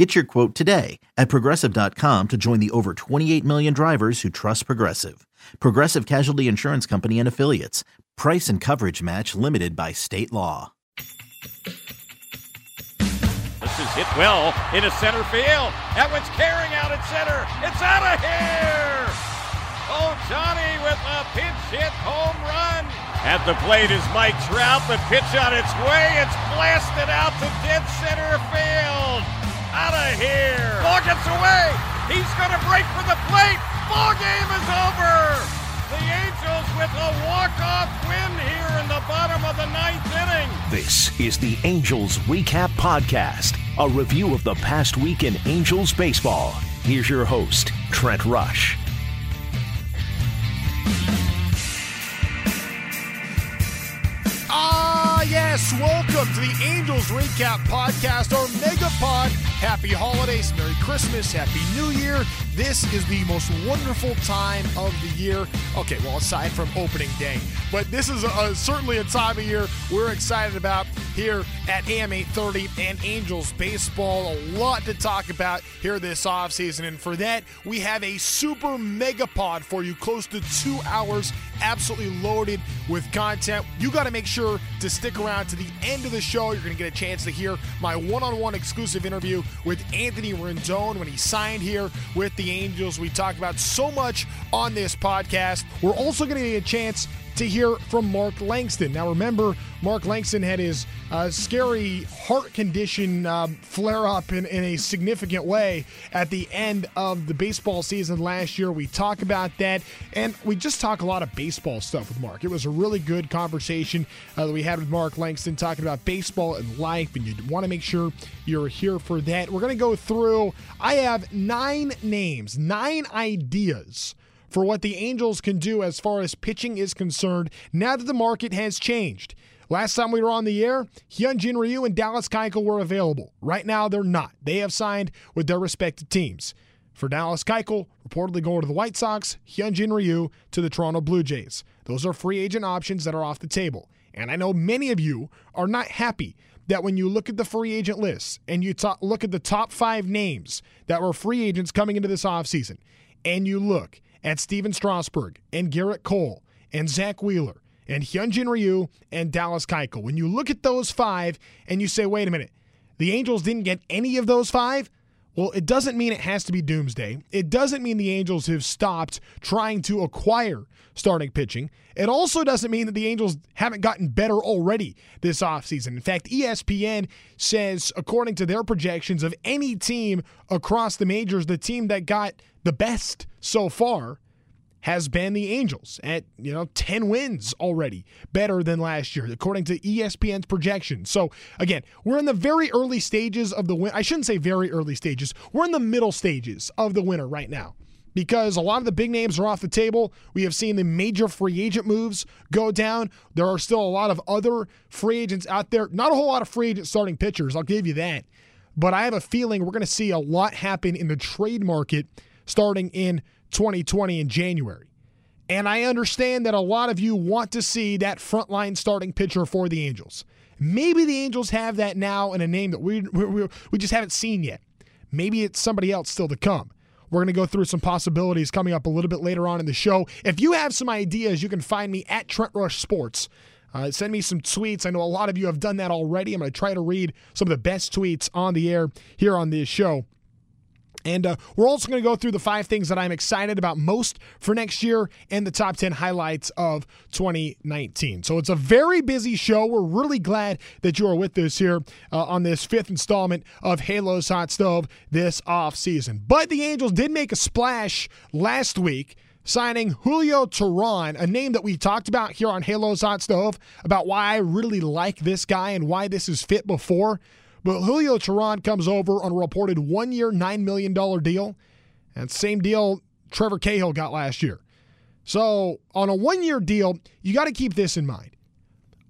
Get your quote today at progressive.com to join the over 28 million drivers who trust Progressive. Progressive Casualty Insurance Company and Affiliates. Price and coverage match limited by state law. This is hit well into center field. That one's carrying out at center. It's out of here. Oh, Johnny with a pinch hit home run. At the plate is Mike Trout. The pitch on its way. It's blasted out to dead center field. Out of here. Ball gets away. He's going to break for the plate. Ball game is over. The Angels with a walk-off win here in the bottom of the ninth inning. This is the Angels Recap Podcast, a review of the past week in Angels baseball. Here's your host, Trent Rush. Yes. Welcome to the Angels Recap Podcast, our Megapod. Happy holidays, Merry Christmas, Happy New Year. This is the most wonderful time of the year. Okay, well, aside from opening day, but this is a, certainly a time of year we're excited about here at AM 830 and Angels Baseball. A lot to talk about here this offseason. And for that, we have a super megapod for you, close to two hours, absolutely loaded with content. You got to make sure to stick around to the end of the show. You're going to get a chance to hear my one on one exclusive interview with Anthony Rendon when he signed here with the Angels. We talk about so much on this podcast. We're also going to get a chance to hear from Mark Langston. Now, remember, Mark Langston had his uh, scary heart condition uh, flare up in, in a significant way at the end of the baseball season last year. We talk about that, and we just talk a lot of baseball stuff with Mark. It was a really good conversation uh, that we had with Mark Langston talking about baseball and life, and you want to make sure you're here for that. We're going to go through, I have nine names, nine ideas for what the Angels can do as far as pitching is concerned now that the market has changed. Last time we were on the air, Hyunjin Ryu and Dallas Keuchel were available. Right now, they're not. They have signed with their respective teams. For Dallas Keuchel, reportedly going to the White Sox, Hyunjin Ryu to the Toronto Blue Jays. Those are free agent options that are off the table. And I know many of you are not happy that when you look at the free agent list and you look at the top five names that were free agents coming into this offseason, and you look at Stephen Strasburg and Gerrit Cole and Zack Wheeler and Hyunjin Ryu and Dallas Keuchel. When you look at those five and you say, wait a minute, the Angels didn't get any of those five, well, it doesn't mean it has to be doomsday. It doesn't mean the Angels have stopped trying to acquire starting pitching. It also doesn't mean that the Angels haven't gotten better already this offseason. In fact, ESPN says, according to their projections of any team across the majors, the team that got the best so far has been the Angels at, you know, 10 wins already, better than last year, according to ESPN's projections. So, again, we're in the very early stages of the win. I shouldn't say very early stages. We're in the middle stages of the winter right now because a lot of the big names are off the table. We have seen the major free agent moves go down. There are still a lot of other free agents out there. Not a whole lot of free agent starting pitchers, I'll give you that. But I have a feeling we're going to see a lot happen in the trade market starting in 2020 in January. And I understand that a lot of you want to see that frontline starting pitcher for the Angels. Maybe the Angels have that now in a name that we, we, we just haven't seen yet. Maybe it's somebody else still to come. We're going to go through some possibilities coming up a little bit later on in the show. If you have some ideas, you can find me at Trent Rush Sports. Uh, send me some tweets. I know a lot of you have done that already. I'm going to try to read some of the best tweets on the air here on this show. And uh, we're also going to go through the five things that I'm excited about most for next year and the top 10 highlights of 2019. So it's a very busy show. We're really glad that you are with us here uh, on this fifth installment of Halo's Hot Stove this off season. But the Angels did make a splash last week signing Julio Teheran, a name that we talked about here on Halo's Hot Stove, about why I really like this guy and why this is fit before. But Julio Teheran comes over on a reported one year, $9 million deal. And same deal Trevor Cahill got last year. So on a one year deal, you got to keep this in mind.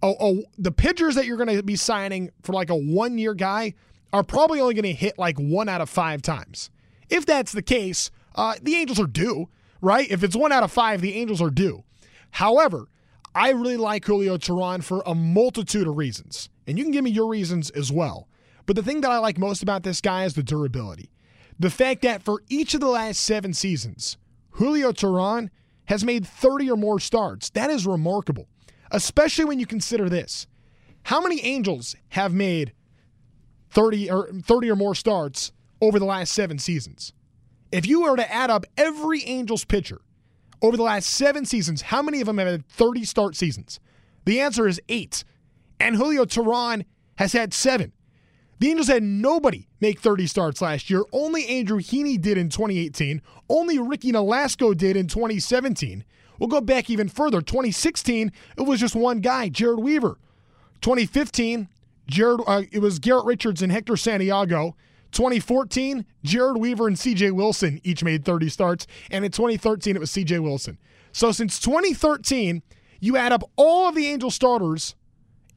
Oh, oh, the pitchers that you're going to be signing for like a one year guy are probably only going to hit like one out of five times. If that's the case, uh, the Angels are due, right? If it's one out of five, the Angels are due. However, I really like Julio Teheran for a multitude of reasons, and you can give me your reasons as well. But the thing that I like most about this guy is the durability. The fact that for each of the last seven seasons, Julio Teheran has made 30 or more starts. That is remarkable, especially when you consider this. How many Angels have made 30 or 30 or more starts over the last 7 seasons? If you were to add up every Angels pitcher over the last 7 seasons, how many of them have had 30 start seasons? The answer is 8. And Julio Teheran has had 7. The Angels had nobody make 30 starts last year. Only Andrew Heaney did in 2018. Only Ricky Nolasco did in 2017. We'll go back even further. 2016, it was just one guy, Jered Weaver. 2015, Jered, uh, it was Garrett Richards and Hector Santiago. 2014, Jered Weaver and CJ Wilson each made 30 starts. And in 2013, it was CJ Wilson. So since 2013, you add up all of the Angel starters,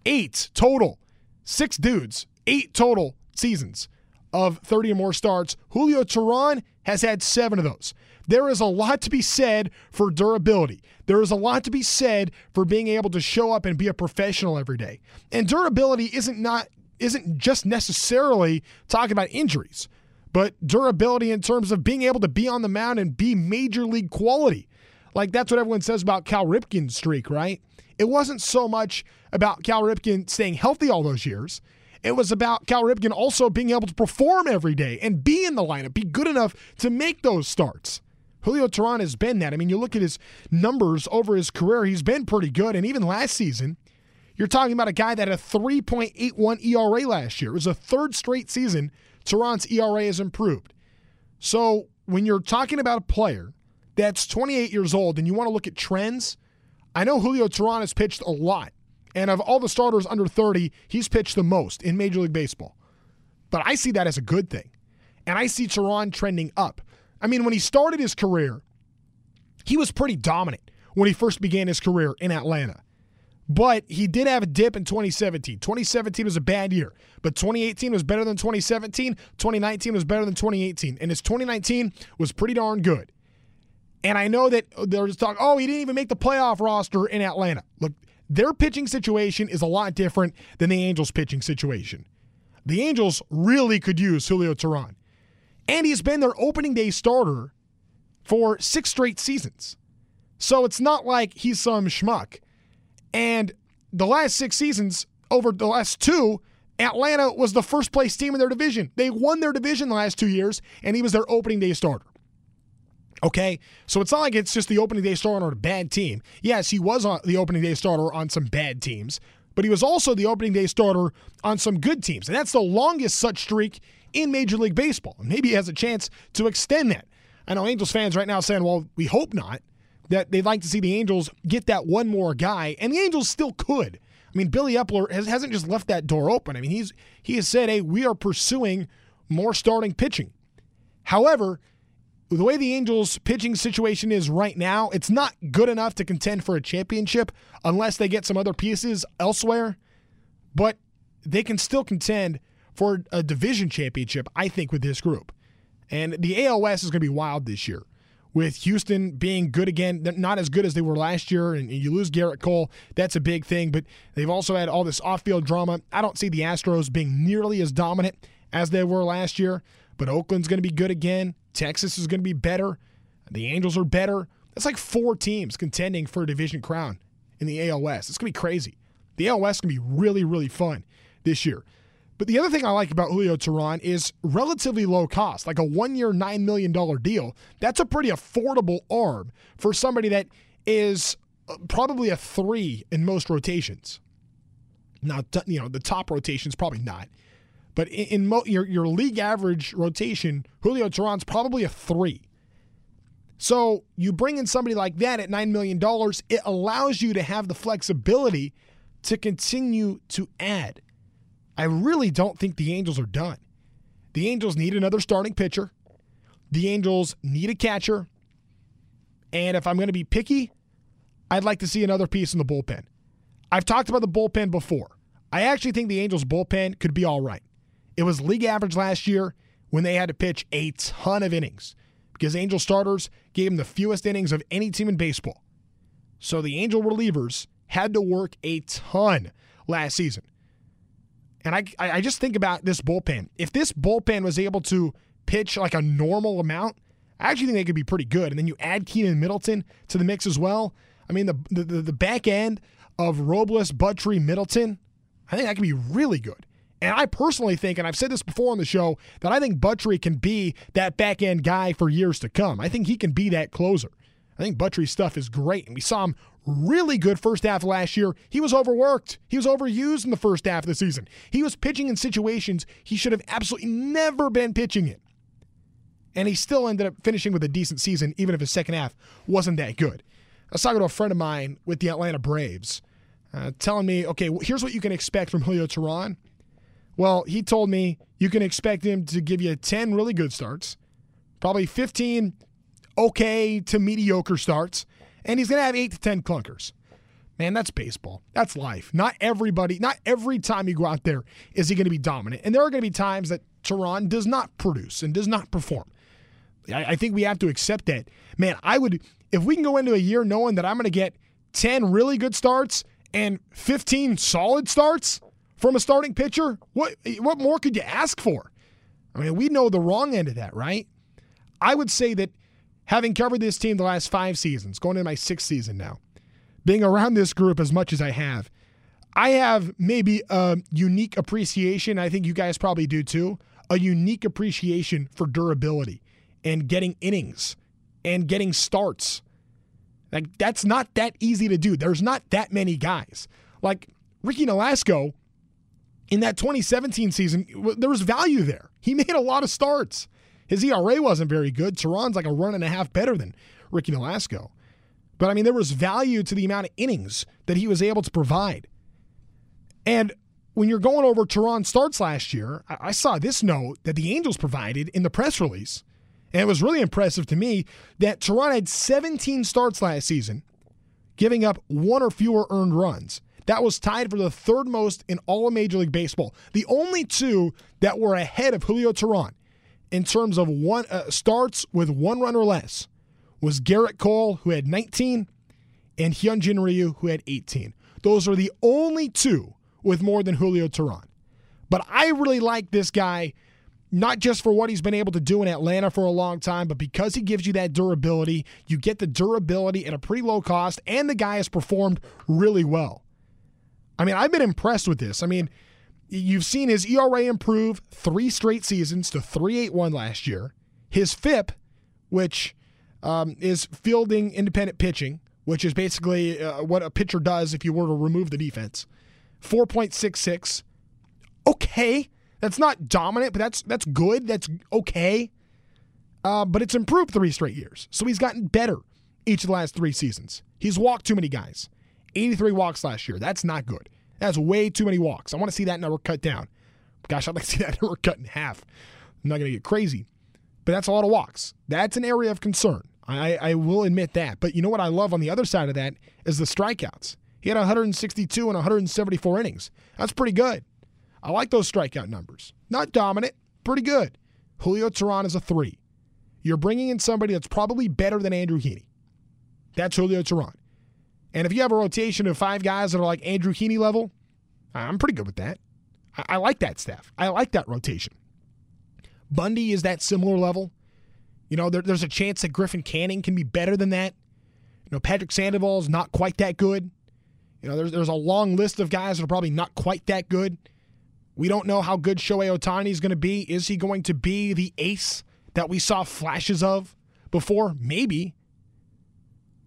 eight total, six dudes eight total seasons of 30 or more starts. Julio Teheran has had seven of those. There is a lot to be said for durability. There is a lot to be said for being able to show up and be a professional every day. And durability isn't not isn't just necessarily talking about injuries, but durability in terms of being able to be on the mound and be major league quality. Like that's what everyone says about Cal Ripken's streak, right? It wasn't so much about Cal Ripken staying healthy all those years. It was about Cal Ripken also being able to perform every day and be in the lineup, be good enough to make those starts. Julio Teheran has been that. I mean, you look at his numbers over his career, he's been pretty good. And even last season, you're talking about a guy that had a 3.81 ERA last year. It was a third straight season Teheran's ERA has improved. So when you're talking about a player that's 28 years old and you want to look at trends, I know Julio Teheran has pitched a lot. And of all the starters under 30, he's pitched the most in Major League Baseball. But I see that as a good thing. And I see Teheran trending up. I mean, when he started his career, he was pretty dominant when he first began his career in Atlanta. But he did have a dip in 2017. 2017 was a bad year, but 2018 was better than 2017. 2019 was better than 2018. And his 2019 was pretty darn good. And I know that they're just talking, oh, he didn't even make the playoff roster in Atlanta. Look, their pitching situation is a lot different than the Angels' pitching situation. The Angels really could use Julio Teheran. And he's been their opening day starter for six straight seasons. So it's not like he's some schmuck. And the last six seasons, over the last two, Atlanta was the first place team in their division. They won their division the last two years, and he was their opening day starter. Okay, so it's not like it's just the opening day starter on a bad team. Yes, he was on the opening day starter on some bad teams, but he was also the opening day starter on some good teams, and that's the longest such streak in Major League Baseball. maybe he has a chance to extend that. I know Angels fans right now saying, "Well, we hope not." That they'd like to see the Angels get that one more guy, and the Angels still could. I mean, Billy Eppler has, hasn't just left that door open. I mean, he's he has said, "Hey, we are pursuing more starting pitching." However, the way the Angels' pitching situation is right now, it's not good enough to contend for a championship unless they get some other pieces elsewhere. But they can still contend for a division championship, I think, with this group. And the AL is going to be wild this year. With Houston being good again, not as good as they were last year, and you lose Gerrit Cole, that's a big thing. But they've also had all this off field drama. I don't see the Astros being nearly as dominant as they were last year, but Oakland's going to be good again. Texas is going to be better. The Angels are better. That's like four teams contending for a division crown in the AL West. It's going to be crazy. The AL West is going to be really, really fun this year. But the other thing I like about Julio Teheran is relatively low cost, like a one year, $9 million deal. That's a pretty affordable arm for somebody that is uh, probably a three in most rotations. Now, you know, the top rotations, probably not. But in, in mo- your, your league average rotation, Julio Teheran's probably a three. So you bring in somebody like that at $9 million, it allows you to have the flexibility to continue to add. I really don't think the Angels are done. The Angels need another starting pitcher. The Angels need a catcher. And if I'm going to be picky, I'd like to see another piece in the bullpen. I've talked about the bullpen before. I actually think the Angels bullpen could be all right. It was league average last year when they had to pitch a ton of innings because Angel starters gave them the fewest innings of any team in baseball. So the Angel relievers had to work a ton last season. And I, I just think about this bullpen. If this bullpen was able to pitch like a normal amount, I actually think they could be pretty good. And then you add Keynan Middleton to the mix as well. I mean, the the, the back end of Robles, Buttrey, Middleton, I think that could be really good. And I personally think, and I've said this before on the show, that I think Buttrey can be that back end guy for years to come. I think he can be that closer. I think Buttrey's stuff is great, and we saw him really good first half last year. He was overworked. He was overused in the first half of the season. He was pitching in situations he should have absolutely never been pitching in. And he still ended up finishing with a decent season, even if his second half wasn't that good. I was talking to a friend of mine with the Atlanta Braves, uh, telling me, okay, here's what you can expect from Julio Teheran. Well, he told me you can expect him to give you 10 really good starts, probably 15 okay to mediocre starts, and he's going to have 8 to 10 clunkers. Man, that's baseball. That's life. Not everybody, not every time you go out there is he going to be dominant. And there are going to be times that Teheran does not produce and does not perform. I, I think we have to accept that. Man, I would, if we can go into a year knowing that I'm going to get 10 really good starts and 15 solid starts from a starting pitcher, what what more could you ask for? I mean, we know the wrong end of that, right? I would say that having covered this team the last five seasons, going into my sixth season now, being around this group as much as I have, I have maybe a unique appreciation. I think you guys probably do too. A unique appreciation for durability and getting innings and getting starts. Like that's not that easy to do. There's not that many guys. Like Ricky Nolasco in that 2017 season, there was value there. He made a lot of starts. His ERA wasn't very good. Teheran's like a run and a half better than Ricky Nolasco. But I mean, there was value to the amount of innings that he was able to provide. And when you're going over Teheran starts last year, I saw this note that the Angels provided in the press release. And it was really impressive to me that Teheran had 17 starts last season, giving up one or fewer earned runs. That was tied for the third most in all of Major League Baseball. The only two that were ahead of Julio Teheran in terms of one uh, starts with one run or less was Gerrit Cole, who had 19, and Hyunjin Ryu, who had 18. Those are the only two with more than Julio Teheran. But I really like this guy, not just for what he's been able to do in Atlanta for a long time, but because he gives you that durability. You get the durability at a pretty low cost, and the guy has performed really well. I mean, I've been impressed with this. I mean, you've seen his ERA improve three straight seasons to 3.81 last year. His FIP, which um, is fielding independent pitching, which is basically uh, what a pitcher does if you were to remove the defense, 4.66. Okay, that's not dominant, but that's that's good. That's okay. Uh, but it's improved three straight years, so he's gotten better each of the last three seasons. He's walked too many guys. 83 walks last year. That's not good. That's way too many walks. I want to see that number cut down. Gosh, I'd like to see that number cut in half. I'm not going to get crazy, but that's a lot of walks. That's an area of concern. I, I will admit that. But you know what I love on the other side of that is the strikeouts. He had 162 and 174 innings. That's pretty good. I like those strikeout numbers. Not dominant, pretty good. Julio Teheran is a three. You're bringing in somebody that's probably better than Andrew Heaney. That's Julio Teheran. And if you have a rotation of five guys that are like Andrew Heaney level, I'm pretty good with that. I, I like that staff. I like that rotation. Bundy is that similar level. You know, there, there's a chance that Griffin Canning can be better than that. You know, Patrick Sandoval is not quite that good. You know, there's, there's a long list of guys that are probably not quite that good. We don't know how good Shohei Ohtani is going to be. Is he going to be the ace that we saw flashes of before? Maybe.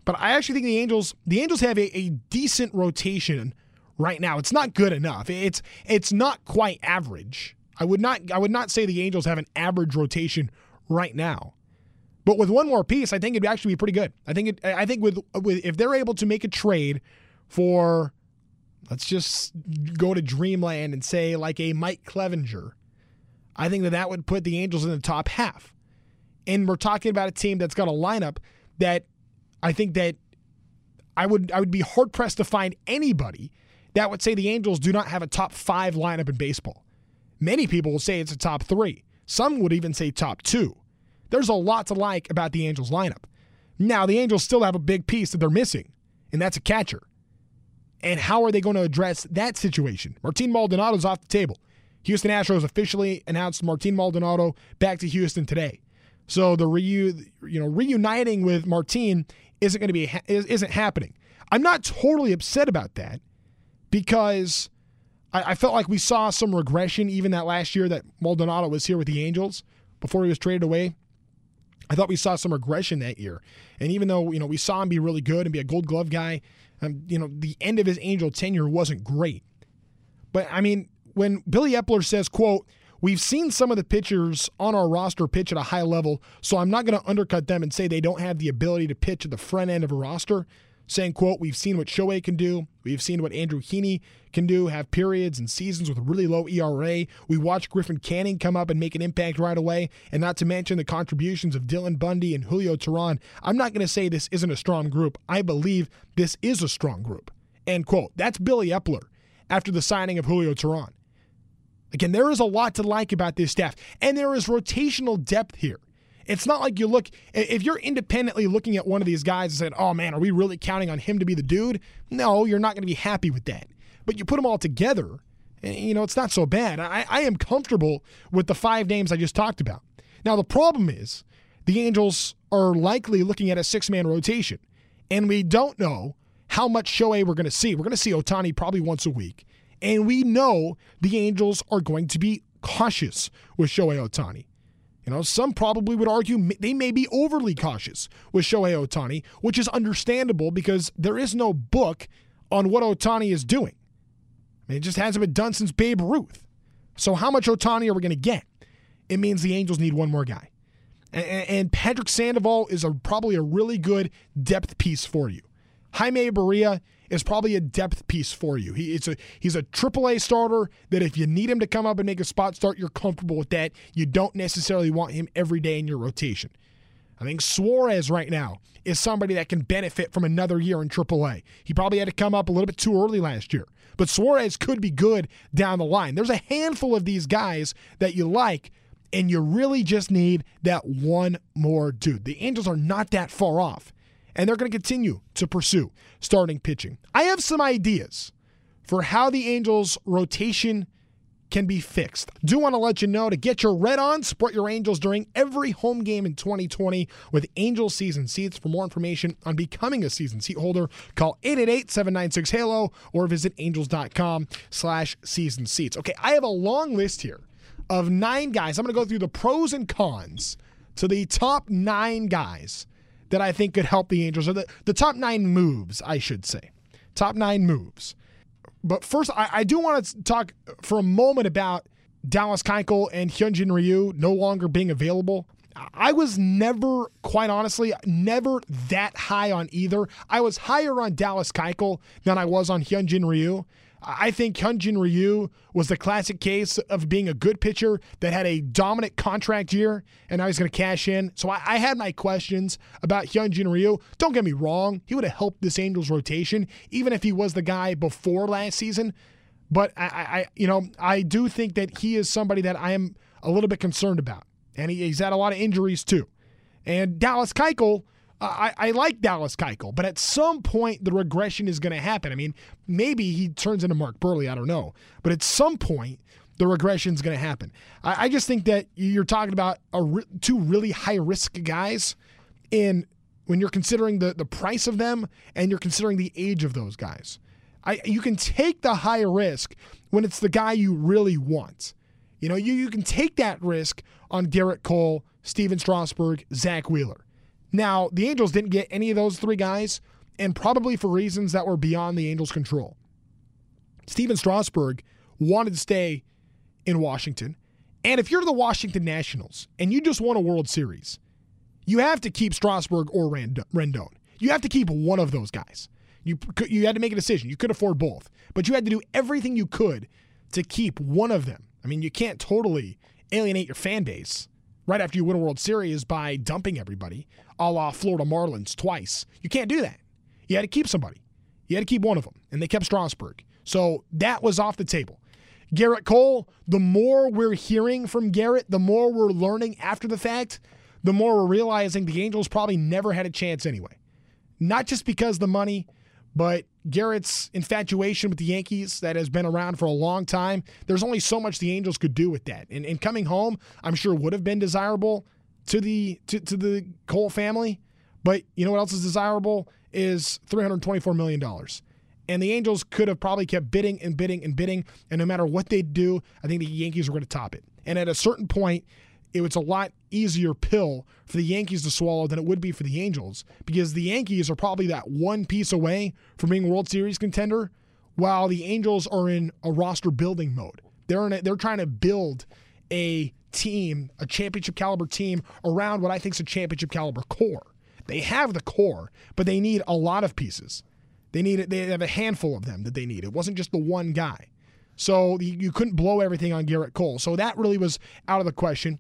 But I actually think the Angels the Angels have a, a decent rotation right now. It's not good enough. It's it's not quite average. I would not I would not say the Angels have an average rotation right now. But with one more piece, I think it'd actually be pretty good. I think it, I think with with if they're able to make a trade for let's just go to dreamland and say like a Mike Clevinger, I think that that would put the Angels in the top half. And we're talking about a team that's got a lineup that I think that I would I would be hard pressed to find anybody that would say the Angels do not have a top five lineup in baseball. Many people will say it's a top three. Some would even say top two. There's a lot to like about the Angels lineup. Now, the Angels still have a big piece that they're missing, and that's a catcher. And how are they going to address that situation? Martin Maldonado's off the table. Houston Astros officially announced Martin Maldonado back to Houston today. So the reu- you know reuniting with Martin isn't going to be isn't happening. I'm not totally upset about that because I, I felt like we saw some regression even that last year that Maldonado was here with the Angels before he was traded away. I thought we saw some regression that year. And even though, you know, we saw him be really good and be a gold glove guy, um, you know, the end of his Angel tenure wasn't great. But I mean, when Billy Eppler says, quote, We've seen some of the pitchers on our roster pitch at a high level, so I'm not going to undercut them and say they don't have the ability to pitch at the front end of a roster saying, quote, we've seen what Shohei can do. We've seen what Andrew Heaney can do, have periods and seasons with really low ERA. We watched Griffin Canning come up and make an impact right away, and not to mention the contributions of Dylan Bundy and Julio Teheran. I'm not going to say this isn't a strong group. I believe this is a strong group. End quote. That's Billy Eppler after the signing of Julio Teheran. Again, there is a lot to like about this staff, and there is rotational depth here. It's not like you look, if you're independently looking at one of these guys and saying, oh man, are we really counting on him to be the dude? No, you're not going to be happy with that. But you put them all together, eh, you know, it's not so bad. I, I am comfortable with the five names I just talked about. Now, the problem is the Angels are likely looking at a six man rotation, and we don't know how much Shohei we're going to see. We're going to see Ohtani probably once a week. And we know the Angels are going to be cautious with Shohei Ohtani. You know, some probably would argue they may be overly cautious with Shohei Ohtani, which is understandable because there is no book on what Ohtani is doing. I mean, it just hasn't been done since Babe Ruth. So, how much Ohtani are we going to get? It means the Angels need one more guy. And, Patrick Sandoval is a, probably a really good depth piece for you. Jaime Barria is probably a depth piece for you. He, it's a he's a AAA starter that if you need him to come up and make a spot start, you're comfortable with that. You don't necessarily want him every day in your rotation. I think Suarez right now is somebody that can benefit from another year in AAA. He probably had to come up a little bit too early last year, but Suarez could be good down the line. There's a handful of these guys that you like, and you really just need that one more dude. The Angels are not that far off and they're going to continue to pursue starting pitching. I have some ideas for how the Angels' rotation can be fixed. Do want to let you know to get your red on, support your Angels during every home game in 2020 with Angel Season Seats. For more information on becoming a season seat holder, call 888-796-HALO or visit angels.com slash season seats. Okay, I have a long list here of nine guys. I'm going to go through the pros and cons to the top nine guys that I think could help the Angels, or the, the top nine moves, I should say. Top nine moves. But first, I, I do want to talk for a moment about Dallas Keuchel and Hyunjin Ryu no longer being available. I was never, quite honestly, never that high on either. I was higher on Dallas Keuchel than I was on Hyunjin Ryu. I think Hyunjin Ryu was the classic case of being a good pitcher that had a dominant contract year, and now he's going to cash in. So I, I, had my questions about Hyunjin Ryu. Don't get me wrong; he would have helped this Angels rotation, even if he was the guy before last season. But I, I you know, I do think that he is somebody that I am a little bit concerned about, and he, he's had a lot of injuries too. And Dallas Keuchel I, I like Dallas Keuchel, but at some point the regression is going to happen. I mean, maybe he turns into Mark Buehrle. I don't know, but at some point the regression is going to happen. I, I, just think that you're talking about re- two really high risk guys in when you're considering the the price of them and you're considering the age of those guys. I you can take the high risk when it's the guy you really want. You know, you you can take that risk on Gerrit Cole, Stephen Strasburg, Zack Wheeler. Now, the Angels didn't get any of those three guys, and probably for reasons that were beyond the Angels' control. Stephen Strasburg wanted to stay in Washington. And if you're the Washington Nationals and you just won a World Series, you have to keep Strasburg or Rendon. You have to keep one of those guys. You, you had to make a decision. You could afford both, but you had to do everything you could to keep one of them. I mean, you can't totally alienate your fan base right after you win a World Series by dumping everybody, a la Florida Marlins twice. You can't do that. You had to keep somebody. You had to keep one of them, and they kept Strasburg. So that was off the table. Gerrit Cole, the more we're hearing from Gerrit, the more we're learning after the fact, the more we're realizing the Angels probably never had a chance anyway. Not just because the money, but Gerrit's infatuation with the Yankees that has been around for a long time. There's only so much the Angels could do with that. And, and coming home, I'm sure would have been desirable to the to, to the Cole family. But you know what else is desirable is $324 million. And the Angels could have probably kept bidding and bidding and bidding. And no matter what they do, I think the Yankees were going to top it. And at a certain point, it was a lot easier pill for the Yankees to swallow than it would be for the Angels because the Yankees are probably that one piece away from being World Series contender, while the Angels are in a roster building mode. They're in a, they're trying to build a team, a championship caliber team around what I think is a championship caliber core. They have the core, but they need a lot of pieces. They need they have a handful of them that they need. It wasn't just the one guy. So you couldn't blow everything on Gerrit Cole. So that really was out of the question.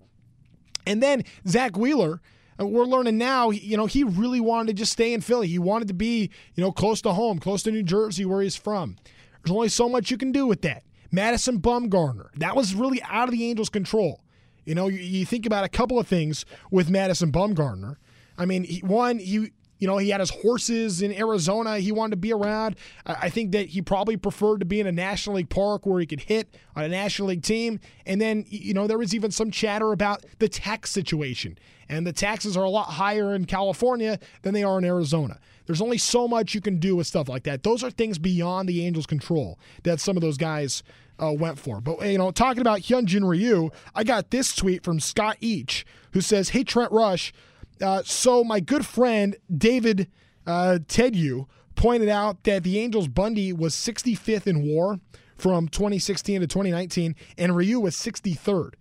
And then Zack Wheeler, uh, we're learning now, you know, he really wanted to just stay in Philly. He wanted to be, you know, close to home, close to New Jersey, where he's from. There's only so much you can do with that. Madison Bumgarner, that was really out of the Angels' control. You know, you, you think about a couple of things with Madison Bumgarner. I mean, he, one, he you know, he had his horses in Arizona. He wanted to be around. I think that he probably preferred to be in a National League park where he could hit on a National League team. And then, you know, there was even some chatter about the tax situation. And the taxes are a lot higher in California than they are in Arizona. There's only so much you can do with stuff like that. Those are things beyond the Angels' control that some of those guys uh, went for. But, you know, talking about Hyunjin Ryu, I got this tweet from Scott Each who says, Hey, Trent Rush, uh, so my good friend David uh, Tedu pointed out that the Angels Bundy was 65th in WAR from 2016 to 2019, and Ryu was 63rd.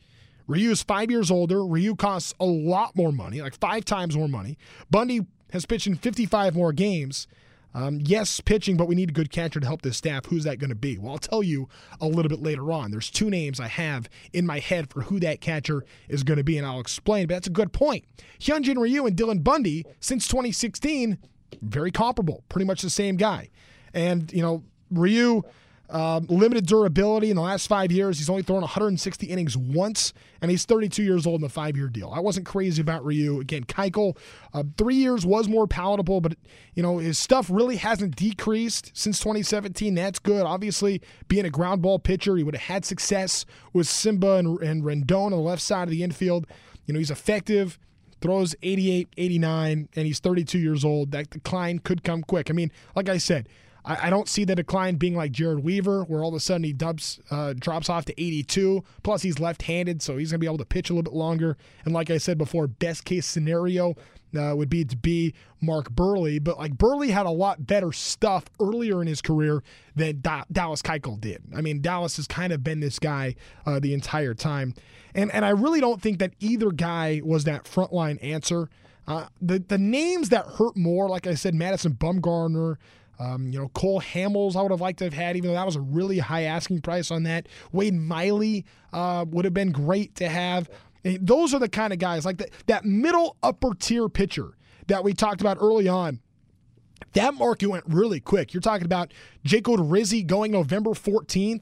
Ryu is five years older. Ryu costs a lot more money, like five times more money. Bundy has pitched in 55 more games. Um, yes, pitching, but we need a good catcher to help this staff. Who's that going to be? Well, I'll tell you a little bit later on. There's two names I have in my head for who that catcher is going to be, and I'll explain. But that's a good point. Hyunjin Ryu and Dylan Bundy, since 2016, very comparable, pretty much the same guy. And, you know, Ryu um, limited durability in the last five years. He's only thrown 160 innings once, and he's 32 years old in a five-year deal. I wasn't crazy about Ryu. Again, Keuchel, uh, three years was more palatable, but you know his stuff really hasn't decreased since 2017. That's good. Obviously, being a ground ball pitcher, he would have had success with Simba and, and Rendon on the left side of the infield. You know he's effective throws 88, 89, and he's 32 years old. That decline could come quick. I mean, like I said, I, I don't see the decline being like Jered Weaver, where all of a sudden he dubs, uh, drops off to 82. Plus, he's left handed, so he's going to be able to pitch a little bit longer. And like I said before, best case scenario uh, would be to be Mark Buehrle. But like Buehrle had a lot better stuff earlier in his career than da- Dallas Keuchel did. I mean, Dallas has kind of been this guy uh, the entire time. And, and I really don't think that either guy was that frontline answer. Uh, the the names that hurt more, like I said, Madison Bumgarner, um, you know, Cole Hamels, I would have liked to have had, even though that was a really high asking price on that. Wade Miley uh, would have been great to have. And those are the kind of guys like that, that middle upper tier pitcher that we talked about early on. That market went really quick. You're talking about Jake Odorizzi going November 14th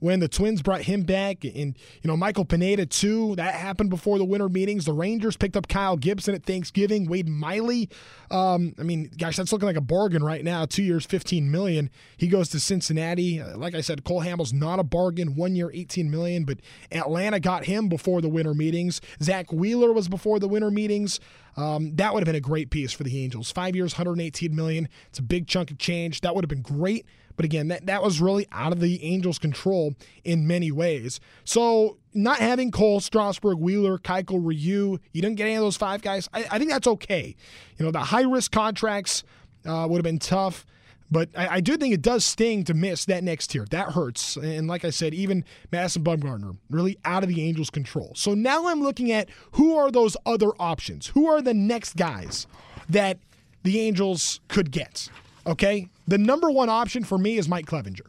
when the Twins brought him back, and you know Michael Pineda too. That happened before the winter meetings. The Rangers picked up Kyle Gibson at Thanksgiving. Wade Miley, um, I mean, gosh, that's looking like a bargain right now. Two years, fifteen million. He goes to Cincinnati. Uh, like I said, Cole Hamels not a bargain. One year, eighteen million. But Atlanta got him before the winter meetings. Zack Wheeler was before the winter meetings. Um, that would have been a great piece for the Angels. Five years, 118 million. It's a big chunk of change. That would have been great. But again, that, that was really out of the Angels' control in many ways. So not having Cole, Strasburg, Wheeler, Keuchel, Ryu, you didn't get any of those five guys. I, I think that's okay. You know, the high risk contracts uh, would have been tough. But I, I, do think it does sting to miss that next tier. That hurts. And like I said, even Madison Bumgarner, really out of the Angels' control. So now I'm looking at who are those other options? Who are the next guys that the Angels could get? Okay. The number one option for me is Mike Clevinger.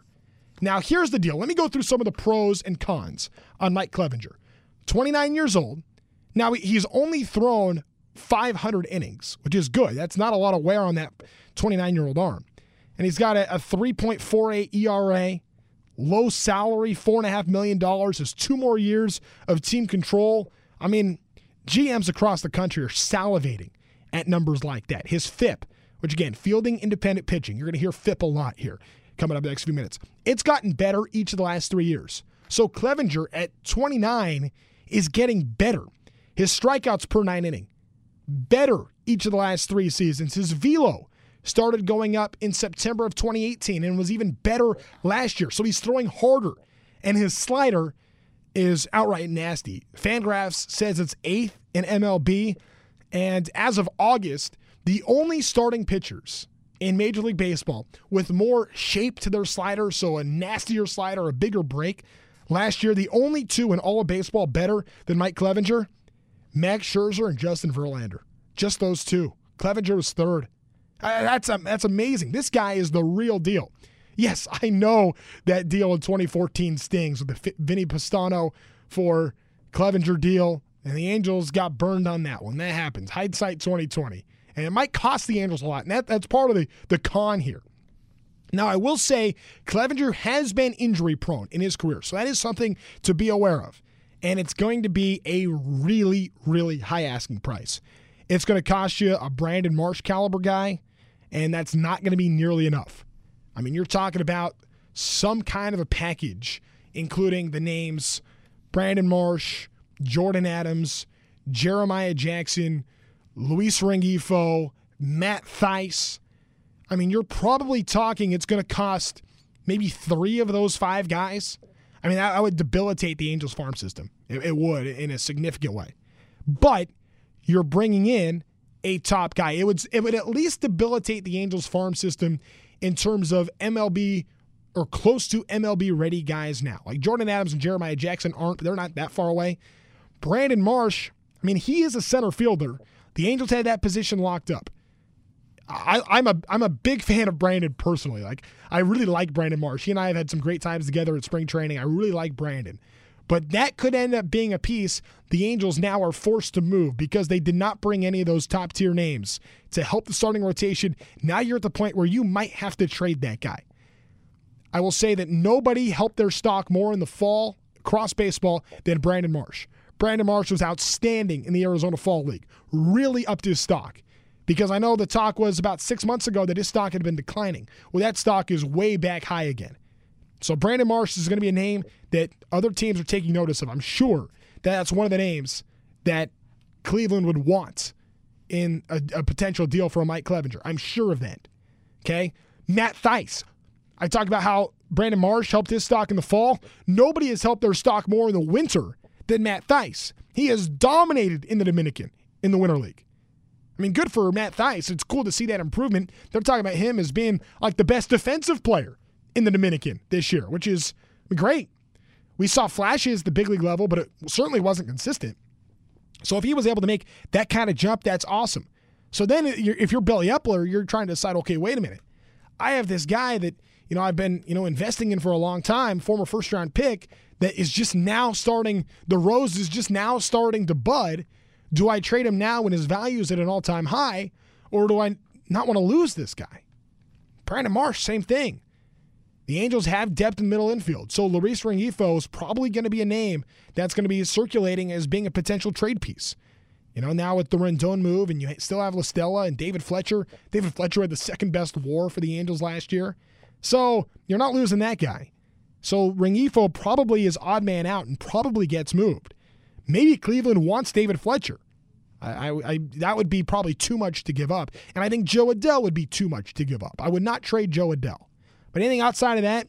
Now, here's the deal. Let me go through some of the pros and cons on Mike Clevinger. 29 years old, Now, he's only thrown 500 innings, which is good. That's not a lot of wear on that 29 year old arm. And he's got a, a 3.48 ERA, low salary, $4.5 million, has two more years of team control. I mean, GMs across the country are salivating at numbers like that. His FIP, which again, fielding independent pitching, you're going to hear FIP a lot here coming up the next few minutes. It's gotten better each of the last three years. So Clevinger at 29 is getting better. His strikeouts per nine inning, better each of the last three seasons. His velo started going up in September of 2018 and was even better last year. So he's throwing harder. And his slider is outright nasty. Fangraphs says it's eighth in MLB. And as of August, the only starting pitchers in Major League Baseball with more shape to their slider, so a nastier slider, a bigger break. Last year, the only two in all of baseball better than Mike Clevinger, Max Scherzer and Justin Verlander. Just those two. Clevinger was third. That's um, that's amazing. This guy is the real deal. Yes, I know that deal in 2014 stings with the Vinnie Pestano for Clevinger deal, and the Angels got burned on that one. That happens. Hindsight 2020, and it might cost the Angels a lot. And that, that's part of the the con here. Now, I will say Clevinger has been injury prone in his career, so that is something to be aware of. And it's going to be a really, really high asking price. It's going to cost you a Brandon Marsh caliber guy and that's not going to be nearly enough. I mean, you're talking about some kind of a package, including the names Brandon Marsh, Jordyn Adams, Jeremiah Jackson, Luis Rengifo, Matt Thaiss. I mean, you're probably talking it's going to cost maybe three of those five guys. I mean, that, would debilitate the Angels farm system. It, it would in a significant way. But you're bringing in a top guy. It would it would at least debilitate the Angels farm system in terms of MLB or close to MLB ready guys now. Like Jordyn Adams and Jeremiah Jackson aren't they're not that far away. Brandon Marsh, I mean, he is a center fielder. The Angels had that position locked up. I, I'm a I'm a big fan of Brandon personally. Like I really like Brandon Marsh. He and I have had some great times together at spring training. I really like Brandon. But that could end up being a piece the Angels now are forced to move because they did not bring any of those top tier names to help the starting rotation. Now you're at the point where you might have to trade that guy. I will say that nobody helped their stock more in the fall across baseball than Brandon Marsh. Brandon Marsh was outstanding in the Arizona Fall League, really up to his stock. Because I know the talk was about six months ago that his stock had been declining. Well, that stock is way back high again. So Brandon Marsh is going to be a name that other teams are taking notice of. I'm sure that that's one of the names that Cleveland would want in a, a potential deal for a Mike Clevinger. I'm sure of that. Okay. Matt Thaiss. I talked about how Brandon Marsh helped his stock in the fall. Nobody has helped their stock more in the winter than Matt Thaiss. He has dominated in the Dominican in the Winter League. I mean, good for Matt Thaiss. It's cool to see that improvement. They're talking about him as being like the best defensive player in the Dominican this year, which is great. We saw flashes at the big league level, but it certainly wasn't consistent. So if he was able to make that kind of jump, that's awesome. So then if you're Billy Eppler, you're trying to decide, okay, wait a minute. I have this guy that, you know, I've been, you know, investing in for a long time, former first round pick that is just now starting, the rose is just now starting to bud. Do I trade him now when his value is at an all time high, or do I not want to lose this guy? Brandon Marsh, same thing. The Angels have depth in middle infield, so Luis Rengifo is probably going to be a name that's going to be circulating as being a potential trade piece. You know, now with the Rendon move, and you still have La Stella and David Fletcher. David Fletcher had the second best WAR for the Angels last year, so you're not losing that guy. So Rengifo probably is odd man out and probably gets moved. Maybe Cleveland wants David Fletcher. I, I, I, that would be probably too much to give up, and I think Jo Adell would be too much to give up. I would not trade Jo Adell. But anything outside of that,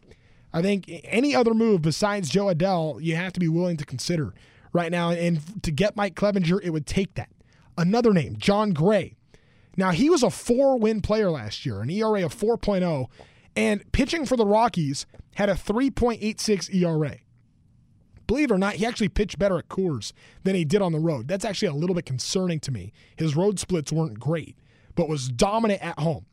I think any other move besides Jo Adell, you have to be willing to consider right now. And to get Mike Clevinger, it would take that. Another name, Jon Gray. Now, he was a four win player last year, an ERA of 4.0, and pitching for the Rockies had a 3.86 ERA. Believe it or not, he actually pitched better at Coors than he did on the road. That's actually a little bit concerning to me. His road splits weren't great, but was dominant at home.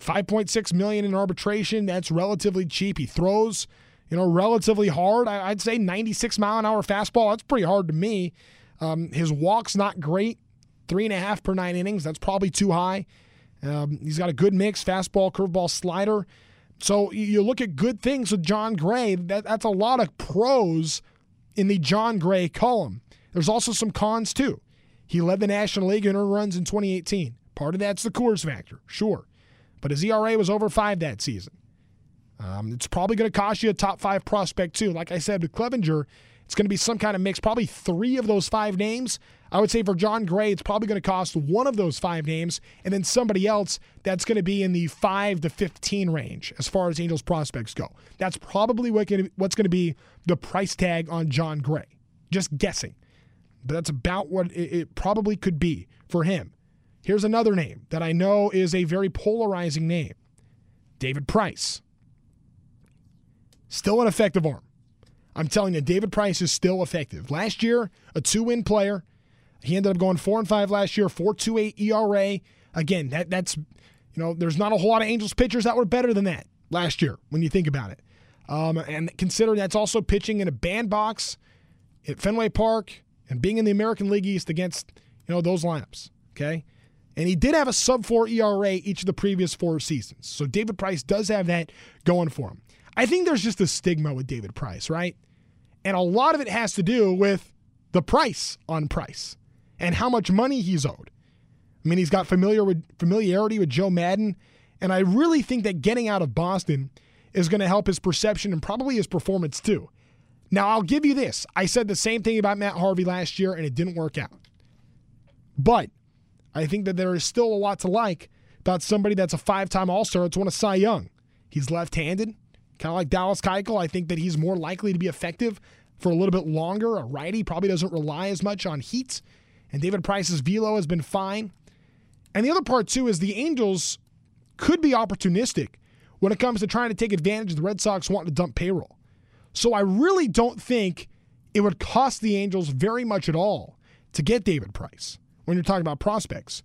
5.6 million in arbitration. That's relatively cheap. He throws, you know, relatively hard. I'd say 96 mile an hour fastball. That's pretty hard to me. Um, his walk's not great, three and a half per nine innings. That's probably too high. Um, he's got a good mix, fastball, curveball, slider. So you look at good things with Jon Gray. That, that's a lot of pros in the Jon Gray column. There's also some cons too. He led the National League in earned runs in 2018. Part of that's the Coors factor, sure. But his ERA was over five that season. Um, it's probably going to cost you a top five prospect too. Like I said with Clevinger, it's going to be some kind of mix. Probably three of those five names. I would say for Jon Gray, it's probably going to cost one of those five names, and then somebody else that's going to be in the five to fifteen range as far as Angels prospects go. That's probably what's going to be the price tag on Jon Gray. Just guessing, but that's about what it probably could be for him. Here's another name that I know is a very polarizing name David Price. Still an effective arm. I'm telling you, David Price is still effective. Last year, a two win player. He ended up going four and five last year, 4.28 ERA. Again, that that's you know, there's not a whole lot of Angels pitchers that were better than that last year when you think about it. Um, and considering that's also pitching in a bandbox at Fenway Park and being in the American League East against you know those lineups. Okay, and he did have a sub four ERA each of the previous four seasons. So David Price does have that going for him. I think there's just a stigma with David Price, right? And a lot of it has to do with the price on Price and how much money he's owed. I mean, he's got familiar with, familiarity with Joe Maddon, and I really think that getting out of Boston is going to help his perception and probably his performance too. Now, I'll give you this. I said the same thing about Matt Harvey last year, and it didn't work out. But I think that there is still a lot to like about somebody that's a five time All Star that's won a Cy Young. He's left handed. Kind of like Dallas Keuchel, I think that he's more likely to be effective for a little bit longer. A righty probably doesn't rely as much on heat. And David Price's velo has been fine. And the other part, too, is the Angels could be opportunistic when it comes to trying to take advantage of the Red Sox wanting to dump payroll. So I really don't think it would cost the Angels very much at all to get David Price when you're talking about prospects.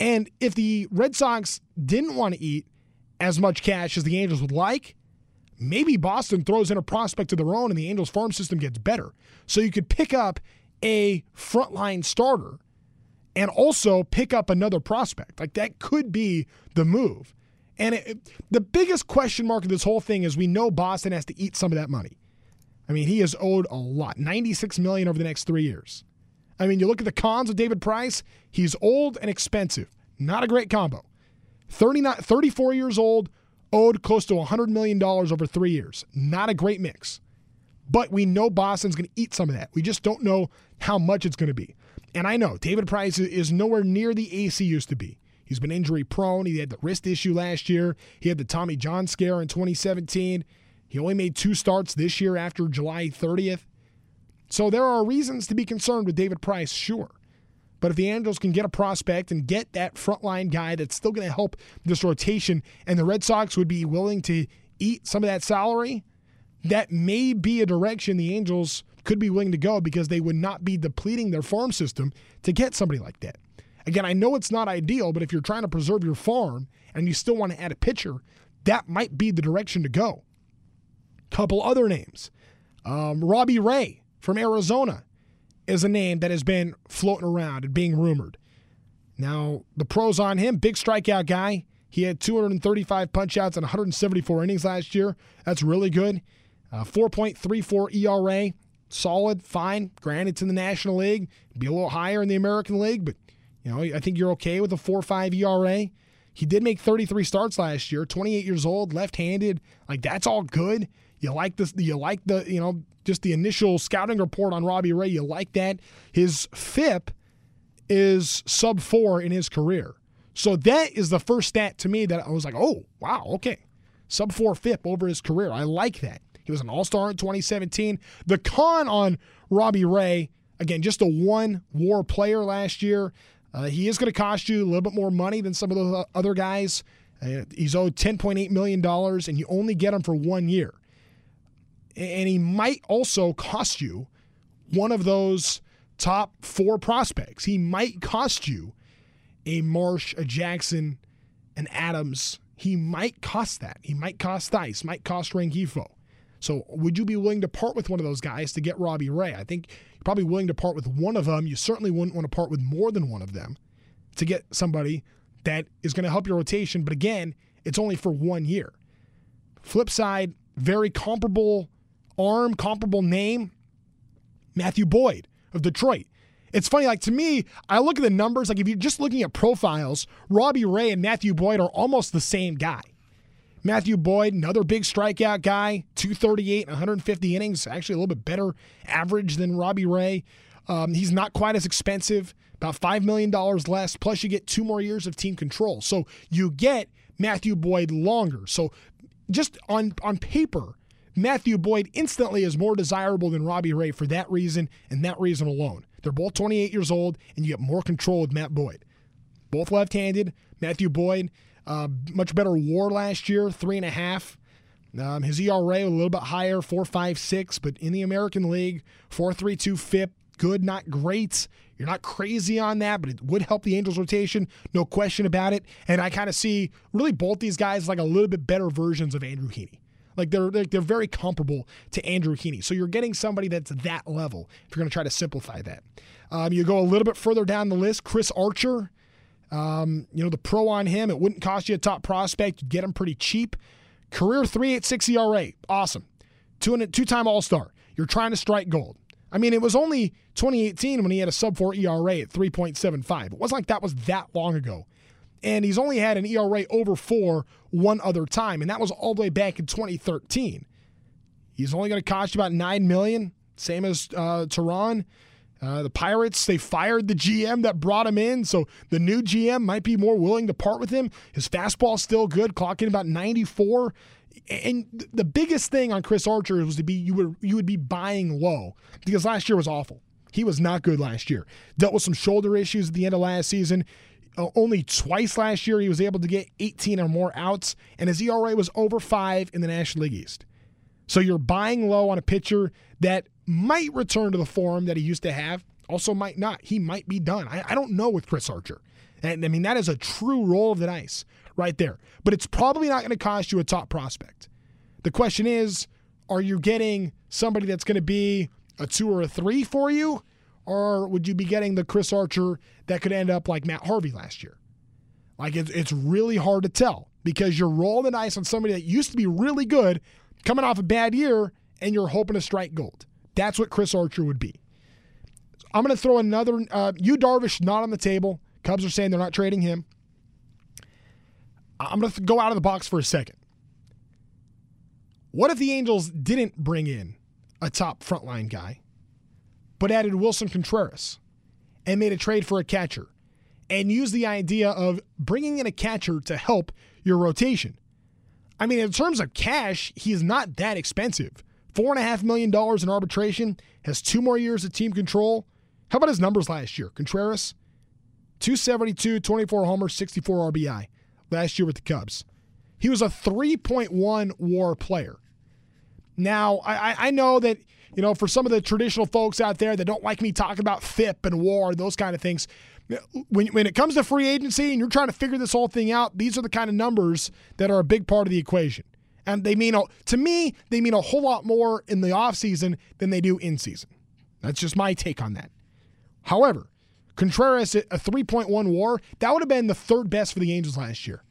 And if the Red Sox didn't want to eat as much cash as the Angels would like, maybe Boston throws in a prospect of their own and the Angels farm system gets better. So you could pick up a frontline starter and also pick up another prospect. Like that could be the move. And it, the biggest question mark of this whole thing is we know Boston has to eat some of that money. I mean, he is owed a lot, 96 million over the next 3 years. I mean, you look at the cons of David Price, he's old and expensive. Not a great combo. 39 34 years old, owed close to $100 million over three years. Not a great mix. But we know Boston's going to eat some of that. We just don't know how much it's going to be. And I know David Price is nowhere near the AC used to be. He's been injury prone. He had the wrist issue last year. He had the Tommy John scare in 2017. He only made two starts this year after July 30th. So there are reasons to be concerned with David Price, sure. But if the Angels can get a prospect and get that frontline guy that's still going to help this rotation, and the Red Sox would be willing to eat some of that salary, that may be a direction the Angels could be willing to go because they would not be depleting their farm system to get somebody like that. Again, I know it's not ideal, but if you're trying to preserve your farm and you still want to add a pitcher, that might be the direction to go. Couple other names. Um, Robbie Ray from Arizona is a name that has been floating around and being rumored. Now, the pros on him, big strikeout guy. He had 235 punchouts and 174 innings last year. That's really good. Uh, 4.34 ERA, solid, fine. Granted, it's in the National League, be a little higher in the American League, but you know I think you're okay with a 4.5 ERA. He did make 33 starts last year. 28 years old, left-handed. Like that's all good. You like this? You like the you know just the initial scouting report on Robbie Ray, you like that. His FIP is sub four in his career. So that is the first stat to me that I was like, oh, wow, okay. Sub four FIP over his career. I like that. He was an all star in 2017. The con on Robbie Ray, again, just a one war player last year. Uh, he is going to cost you a little bit more money than some of the other guys. Uh, he's owed $10.8 million, and you only get him for one year and he might also cost you one of those top four prospects. He might cost you a Marsh, a Jackson, an Adams. He might cost that. He might cost Thaiss, might cost Rengifo. So would you be willing to part with one of those guys to get Robbie Ray? I think you're probably willing to part with one of them. You certainly wouldn't want to part with more than one of them to get somebody that is going to help your rotation. But again, it's only for one year. Flip side, very comparable arm, comparable name, Matthew Boyd of Detroit. It's funny, like to me, I look at the numbers, like if you're just looking at profiles, Robbie Ray and Matthew Boyd are almost the same guy. Matthew Boyd, another big strikeout guy, 238 150 innings, actually a little bit better average than Robbie Ray. Um, he's not quite as expensive, about $5 million less, plus you get two more years of team control. So you get Matthew Boyd longer. So just on, on paper, Matthew Boyd instantly is more desirable than Robbie Ray for that reason and that reason alone. They're both 28 years old, and you get more control with Matt Boyd. Both left handed. Matthew Boyd, uh, much better war last year, three and a half. Um, his ERA a little bit higher, four five six, but in the American League, four three two FIP, good, not great. You're not crazy on that, but it would help the Angels rotation, no question about it. And I kind of see really both these guys like a little bit better versions of Andrew Heaney. Like they're they're very comparable to Andrew Heaney. So you're getting somebody that's that level. If you're going to try to simplify that, um, you go a little bit further down the list. Chris Archer, um, you know the pro on him. It wouldn't cost you a top prospect. You get him pretty cheap. Career 3.86 ERA, awesome. Two two time All Star. You're trying to strike gold. I mean, it was only 2018 when he had a sub 4 ERA at 3.75. It wasn't like that was that long ago and he's only had an ERA over four one other time, and that was all the way back in 2013. He's only going to cost you about nine million, same as uh, Teheran. Uh, the Pirates, they fired the GM that brought him in, so the new GM might be more willing to part with him. His fastball's still good, clocking about 94. And the biggest thing on Chris Archer was to be you would you would be buying low because last year was awful. He was not good last year. Dealt with some shoulder issues at the end of last season. Uh, only twice last year he was able to get 18 or more outs, and his ERA was over five in the National League East. So you're buying low on a pitcher that might return to the form that he used to have, also might not. He might be done. I, I don't know with Chris Archer. And I mean, that is a true roll of the dice right there. But it's probably not going to cost you a top prospect. The question is, are you getting somebody that's going to be a two or a three for you? or would you be getting the Chris Archer that could end up like Matt Harvey last year? Like it's it's really hard to tell because you're rolling the dice on somebody that used to be really good, coming off a bad year, and you're hoping to strike gold. That's what Chris Archer would be. I'm going to throw another. Uh, Yu Darvish not on the table. Cubs are saying they're not trading him. I'm going to go out of the box for a second. What if the Angels didn't bring in a top frontline guy? but added Willson Contreras and made a trade for a catcher and used the idea of bringing in a catcher to help your rotation. I mean, in terms of cash, he is not that expensive. $4.5 million in arbitration, has two more years of team control. How about his numbers last year? Contreras, 272, 24 homers, 64 RBI last year with the Cubs. He was a 3.1 war player. Now, I, I know that you know, for some of the traditional folks out there that don't like me talking about FIP and WAR, those kind of things, when, when it comes to free agency and you're trying to figure this whole thing out, these are the kind of numbers that are a big part of the equation. And they mean, to me, they mean a whole lot more in the offseason than they do in season. That's just my take on that. However, Contreras a 3.1 war, that would have been the third best for the Angels last year.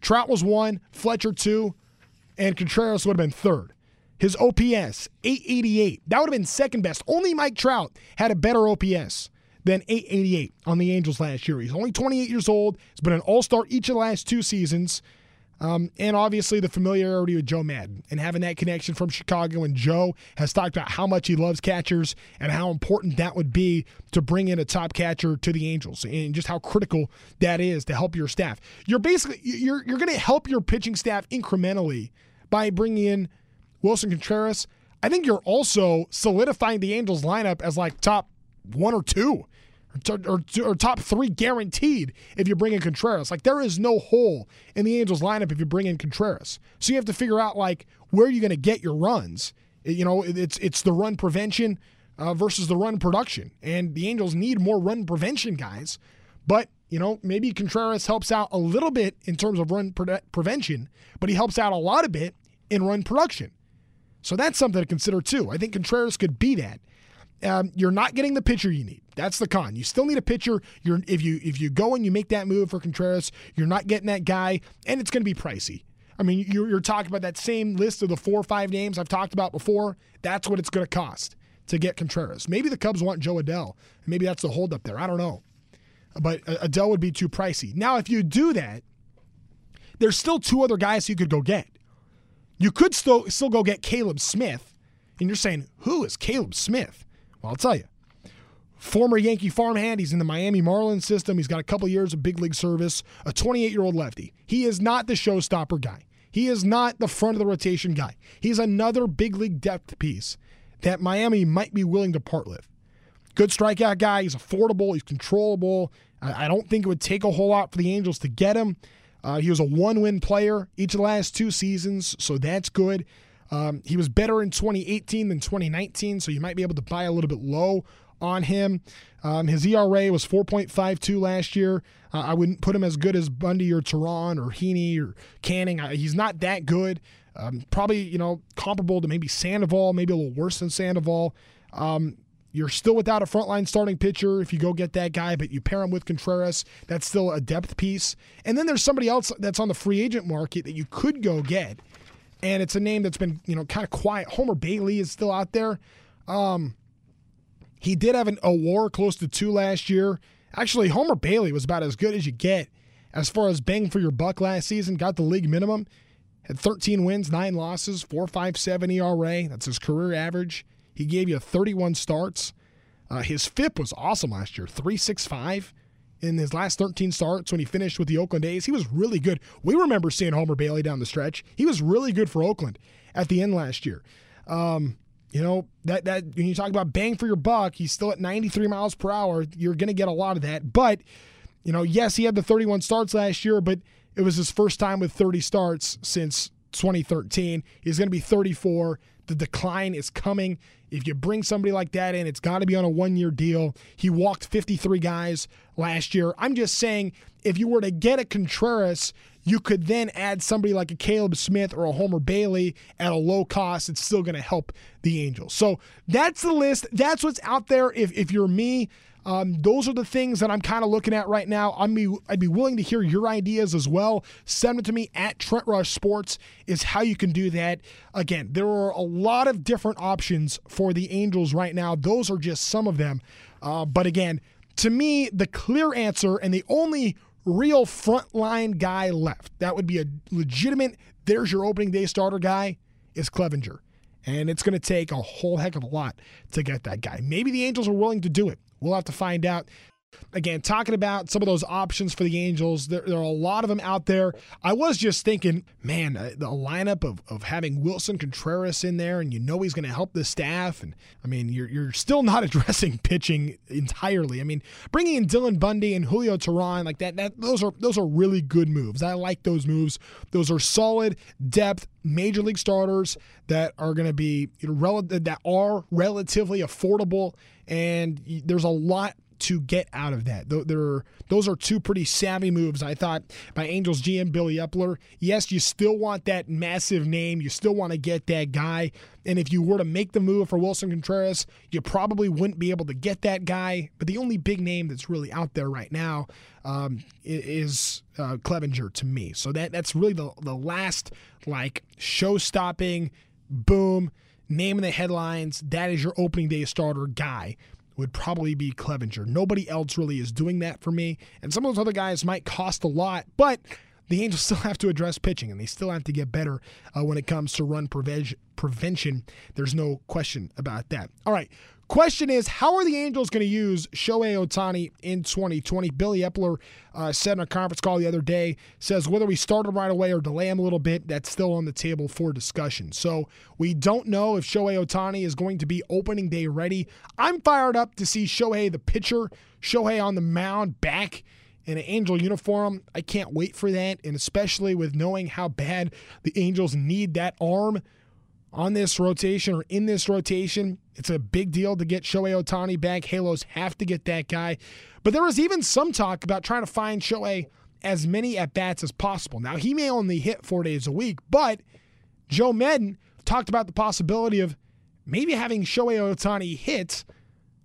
Trout was one, Fletcher two, and Contreras would have been third. His OPS, 888. That would have been second best. Only Mike Trout had a better OPS than 888 on the Angels last year. He's only 28 years old. He's been an all star each of the last two seasons. Um, and obviously the familiarity with Joe Maddon and having that connection from Chicago. And Joe has talked about how much he loves catchers and how important that would be to bring in a top catcher to the Angels and just how critical that is to help your staff. You're basically you're you're going to help your pitching staff incrementally by bringing in Willson Contreras, I think you're also solidifying the Angels lineup as like top one or two. Or, or, or, top three guaranteed if you bring in Contreras. Like there is no hole in the Angels lineup if you bring in Contreras. So you have to figure out like where you're going to get your runs. You know, it's it's the run prevention uh, versus the run production, and the Angels need more run prevention guys. But you know, maybe Contreras helps out a little bit in terms of run pre- prevention, but he helps out a lot of bit in run production. So that's something to consider too. I think Contreras could be that. Um, you're not getting the pitcher you need. That's the con. You still need a pitcher. You're if you if you go and you make that move for Contreras, you're not getting that guy, and it's going to be pricey. I mean, you're, you're talking about that same list of the four or five names I've talked about before. That's what it's going to cost to get Contreras. Maybe the Cubs want Jo Adell. And maybe that's the holdup there. I don't know. But Adell would be too pricey. Now, if you do that, there's still two other guys you could go get. You could still still go get Caleb Smith, and you're saying, who is Caleb Smith? Well, I'll tell you. Former Yankee farmhand, he's in the Miami Marlins system. He's got a couple years of big league service. A 28 year old lefty. He is not the showstopper guy. He is not the front of the rotation guy. He's another big league depth piece that Miami might be willing to part with. Good strikeout guy. He's affordable. He's controllable. I don't think it would take a whole lot for the Angels to get him. Uh, he was a one win player each of the last two seasons, so that's good. Um, he was better in 2018 than 2019, so you might be able to buy a little bit low on him. Um, his ERA was 4.52 last year. Uh, I wouldn't put him as good as Bundy or Teheran or Heaney or Canning. Uh, he's not that good. Um, probably, you know, comparable to maybe Sandoval, maybe a little worse than Sandoval. Um, you're still without a frontline starting pitcher if you go get that guy, but you pair him with Contreras. That's still a depth piece. And then there's somebody else that's on the free agent market that you could go get. And it's a name that's been, you know, kind of quiet. Homer Bailey is still out there. Um, he did have an, war close to two last year. Actually, Homer Bailey was about as good as you get as far as bang for your buck last season. Got the league minimum. Had 13 wins, nine losses, 4.57 ERA. That's his career average. He gave you 31 starts. Uh, his FIP was awesome last year, 3.65 in his last 13 starts when he finished with the Oakland A's. He was really good. We remember seeing Homer Bailey down the stretch. He was really good for Oakland at the end last year. Um, you know that that when you talk about bang for your buck, he's still at 93 miles per hour. You're going to get a lot of that, but you know, yes, he had the 31 starts last year, but it was his first time with 30 starts since 2013. He's going to be 34. The decline is coming. If you bring somebody like that in, it's got to be on a one year deal. He walked 53 guys last year. I'm just saying, if you were to get a Contreras, you could then add somebody like a Caleb Smith or a Homer Bailey at a low cost. It's still going to help the Angels. So that's the list. That's what's out there. If, if you're me, um, those are the things that I'm kind of looking at right now. I'm be, I'd be willing to hear your ideas as well. Send them to me at Trent Rush Sports is how you can do that. Again, there are a lot of different options for the Angels right now. Those are just some of them. Uh, but again, to me, the clear answer and the only real frontline guy left that would be a legitimate, there's your opening day starter guy, is Clevinger. And it's going to take a whole heck of a lot to get that guy. Maybe the Angels are willing to do it. We'll have to find out. Again, talking about some of those options for the Angels, there, there, are a lot of them out there. I was just thinking, man, uh, the lineup of, of having Willson Contreras in there, and you know he's going to help the staff. And I mean, you're, you're still not addressing pitching entirely. I mean, bringing in Dylan Bundy and Julio Teheran like that, that those are those are really good moves. I like those moves. Those are solid depth major league starters that are going to be you know, rel- that are relatively affordable and there's a lot to get out of that. There, those are two pretty savvy moves, I thought, by Angels GM Billy Eppler. Yes, you still want that massive name. You still want to get that guy. And if you were to make the move for Willson Contreras, you probably wouldn't be able to get that guy. But the only big name that's really out there right now um, is uh, Clevinger to me. So that that's really the the last like show stopping boom name in the headlines, that is your opening day starter guy would probably be Clevinger. Nobody else really is doing that for me. And some of those other guys might cost a lot, but the Angels still have to address pitching and they still have to get better uh, when it comes to run prevention. There's no question about that. All right. Question is, how are the Angels going to use Shohei Ohtani in 2020? Billy Eppler uh, said in a conference call the other day, says whether we start him right away or delay him a little bit, that's still on the table for discussion. So we don't know if Shohei Ohtani is going to be opening day ready. I'm fired up to see Shohei, the pitcher, Shohei on the mound back in an Angel uniform. I can't wait for that, and especially with knowing how bad the Angels need that arm on this rotation or in this rotation. It's a big deal to get Shohei Ohtani back. Halos have to get that guy. But there was even some talk about trying to find Shohei as many at bats as possible. Now, he may only hit four days a week, but Joe Maddon talked about the possibility of maybe having Shohei Ohtani hit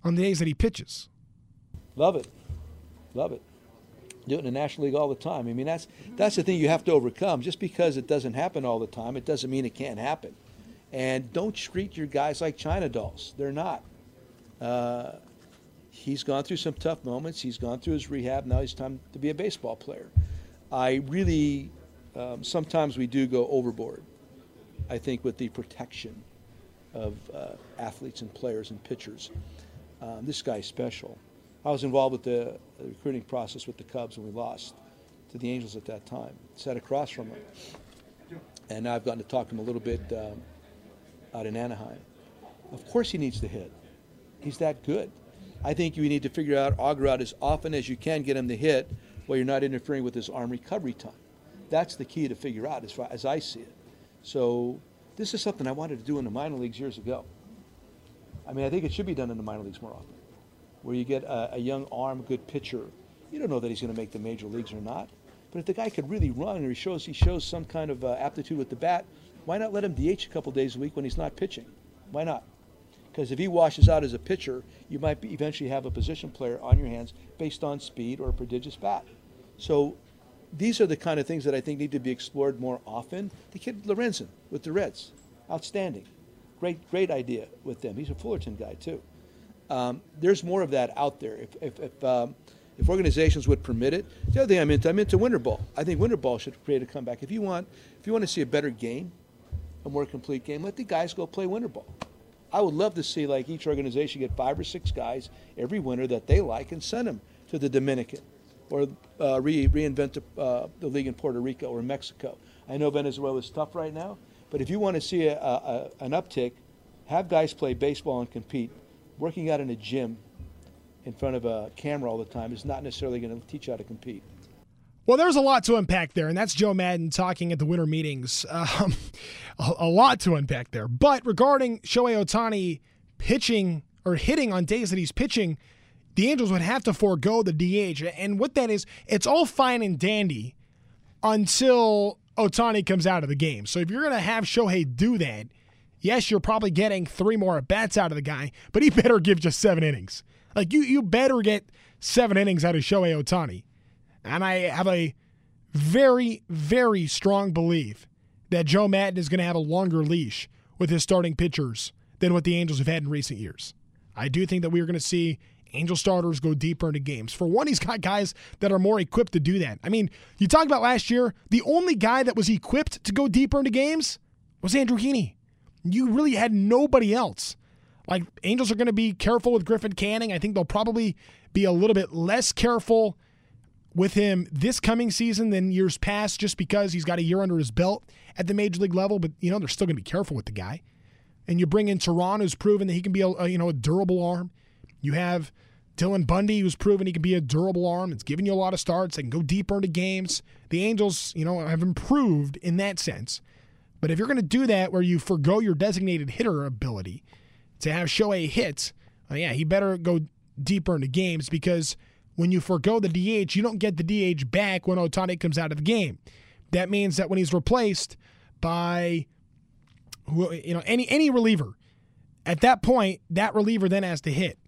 on the days that he pitches. Love it. Love it. Do it in the National League all the time. I mean, that's that's the thing you have to overcome. Just because it doesn't happen all the time, it doesn't mean it can't happen. And don't treat your guys like China dolls. They're not. Uh, he's gone through some tough moments. He's gone through his rehab. Now he's time to be a baseball player. I really, um, sometimes we do go overboard. I think with the protection of uh, athletes and players and pitchers. Um, this guy's special. I was involved with the, the recruiting process with the Cubs when we lost to the Angels at that time. Sat across from him, and I've gotten to talk to him a little bit um, out in Anaheim. Of course, he needs to hit. He's that good. I think you need to figure out, auger out as often as you can, get him to hit while you're not interfering with his arm recovery time. That's the key to figure out, as far as I see it. So this is something I wanted to do in the minor leagues years ago. I mean, I think it should be done in the minor leagues more often, where you get a, a young arm, good pitcher. You don't know that he's going to make the major leagues or not, but if the guy could really run or he shows he shows some kind of uh, aptitude with the bat, why not let him DH a couple days a week when he's not pitching? Why not? Because if he washes out as a pitcher, you might eventually have a position player on your hands based on speed or a prodigious bat. So these are the kind of things that I think need to be explored more often. The kid Lorenzen with the Reds, outstanding. Great, great idea with them. He's a Fullerton guy, too. Um, there's more of that out there. If, if, if, um, if, organizations would permit it. The other thing I'm into, I'm into winter ball. I think winter ball should create a comeback. If you want, if you want to see a better game, a more complete game, let the guys go play winter ball. I would love to see like each organization get five or six guys every winter that they like and send them to the Dominican or uh, re- reinvent the, uh, the league in Puerto Rico or Mexico. I know Venezuela is tough right now, but if you want to see a, a, an uptick, have guys play baseball and compete. Working out in a gym in front of a camera all the time is not necessarily going to teach you how to compete. Well, there's a lot to unpack there, and that's Joe Maddon talking at the winter meetings. Um, a, a, lot to unpack there. But regarding Shohei Ohtani pitching or hitting on days that he's pitching, the Angels would have to forego the DH. And what that is, it's all fine and dandy until Ohtani comes out of the game. So if you're going to have Shohei do that, yes, you're probably getting three more at bats out of the guy, but he better give just seven innings. Like you, you better get seven innings out of Shohei Ohtani. And I have a very, very strong belief that Joe Maddon is going to have a longer leash with his starting pitchers than what the Angels have had in recent years. I do think that we are going to see Angel starters go deeper into games. For one, he's got guys that are more equipped to do that. I mean, you talked about last year, the only guy that was equipped to go deeper into games was Andrew Heaney. You really had nobody else. Like, Angels are going to be careful with Griffin Canning. I think they'll probably be a little bit less careful with him this coming season than years past just because he's got a year under his belt at the major league level. But, you know, they're still going to be careful with the guy. And you bring in Teheran, who's proven that he can be a, a you know, a durable arm. You have Dylan Bundy, who's proven he can be a durable arm. It's giving you a lot of starts. They can go deeper into games. The Angels, you know, have improved in that sense. But if you're going to do that where you forego your designated hitter ability to have Shohei hit, well, yeah, he better go deeper into games because when you forego the DH, you don't get the DH back when Ohtani comes out of the game. That means that when he's replaced by you know any any reliever, at that point, that reliever then has to hit.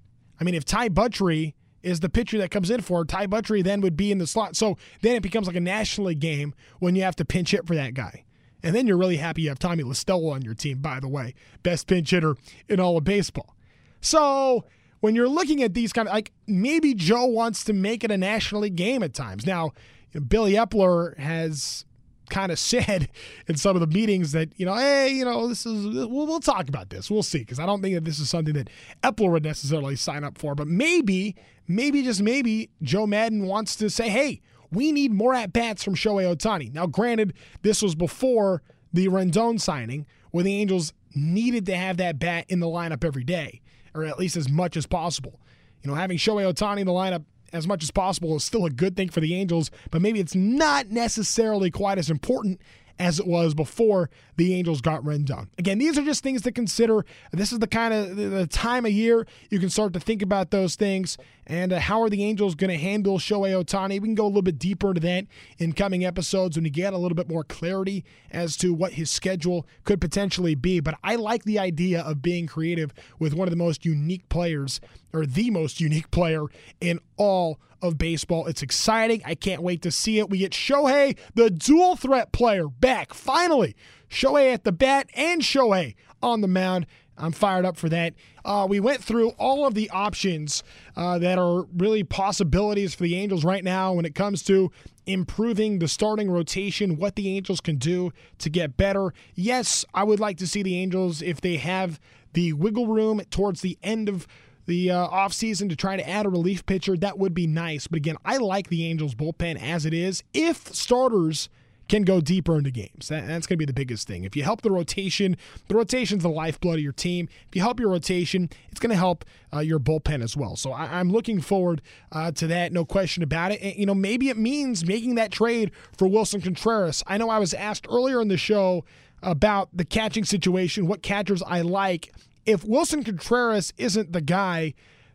I mean, if Ty Buttrey is the pitcher that comes in for Ty Buttrey, then would be in the slot. So then it becomes like a National League game when you have to pinch hit for that guy. And then you're really happy you have Tommy La Stella on your team, by the way, best pinch hitter in all of baseball. So when you're looking at these kind of like maybe Joe wants to make it a National League game at times. Now, you know, Billy Eppler has kind of said in some of the meetings that you know, hey, you know, this is we'll, we'll talk about this. We'll see because I don't think that this is something that Eppler would necessarily sign up for. But maybe, maybe just maybe, Joe Maddon wants to say, hey, we need more at bats from Shohei Ohtani. Now, granted, this was before the Rendon signing, where the Angels needed to have that bat in the lineup every day, or at least as much as possible. You know, having Shohei Ohtani in the lineup as much as possible is still a good thing for the Angels, but maybe it's not necessarily quite as important as it was before the Angels got Rendon. Again, these are just things to consider. This is the kind of the time of year you can start to think about those things And uh, how are the Angels going to handle Shohei Ohtani? We can go a little bit deeper into that in coming episodes when we get a little bit more clarity as to what his schedule could potentially be. But I like the idea of being creative with one of the most unique players, or the most unique player in all of baseball. It's exciting. I can't wait to see it. We get Shohei, the dual threat player, back finally. Shohei at the bat and Shohei on the mound. I'm fired up for that. Uh, we went through all of the options uh, that are really possibilities for the Angels right now when it comes to improving the starting rotation, what the Angels can do to get better. Yes, I would like to see the Angels, if they have the wiggle room towards the end of the uh, offseason to try to add a relief pitcher, that would be nice. But again, I like the Angels bullpen as it is. If starters can go deeper into games, that, that's going to be the biggest thing. If you help the rotation, the rotation's the lifeblood of your team. If you help your rotation, it's going to help uh, your bullpen as well. So I, am looking forward uh, to that, no question about it. And, you know, maybe it means making that trade for Willson Contreras. I know I was asked earlier in the show about the catching situation, what catchers I like if Willson Contreras isn't the guy,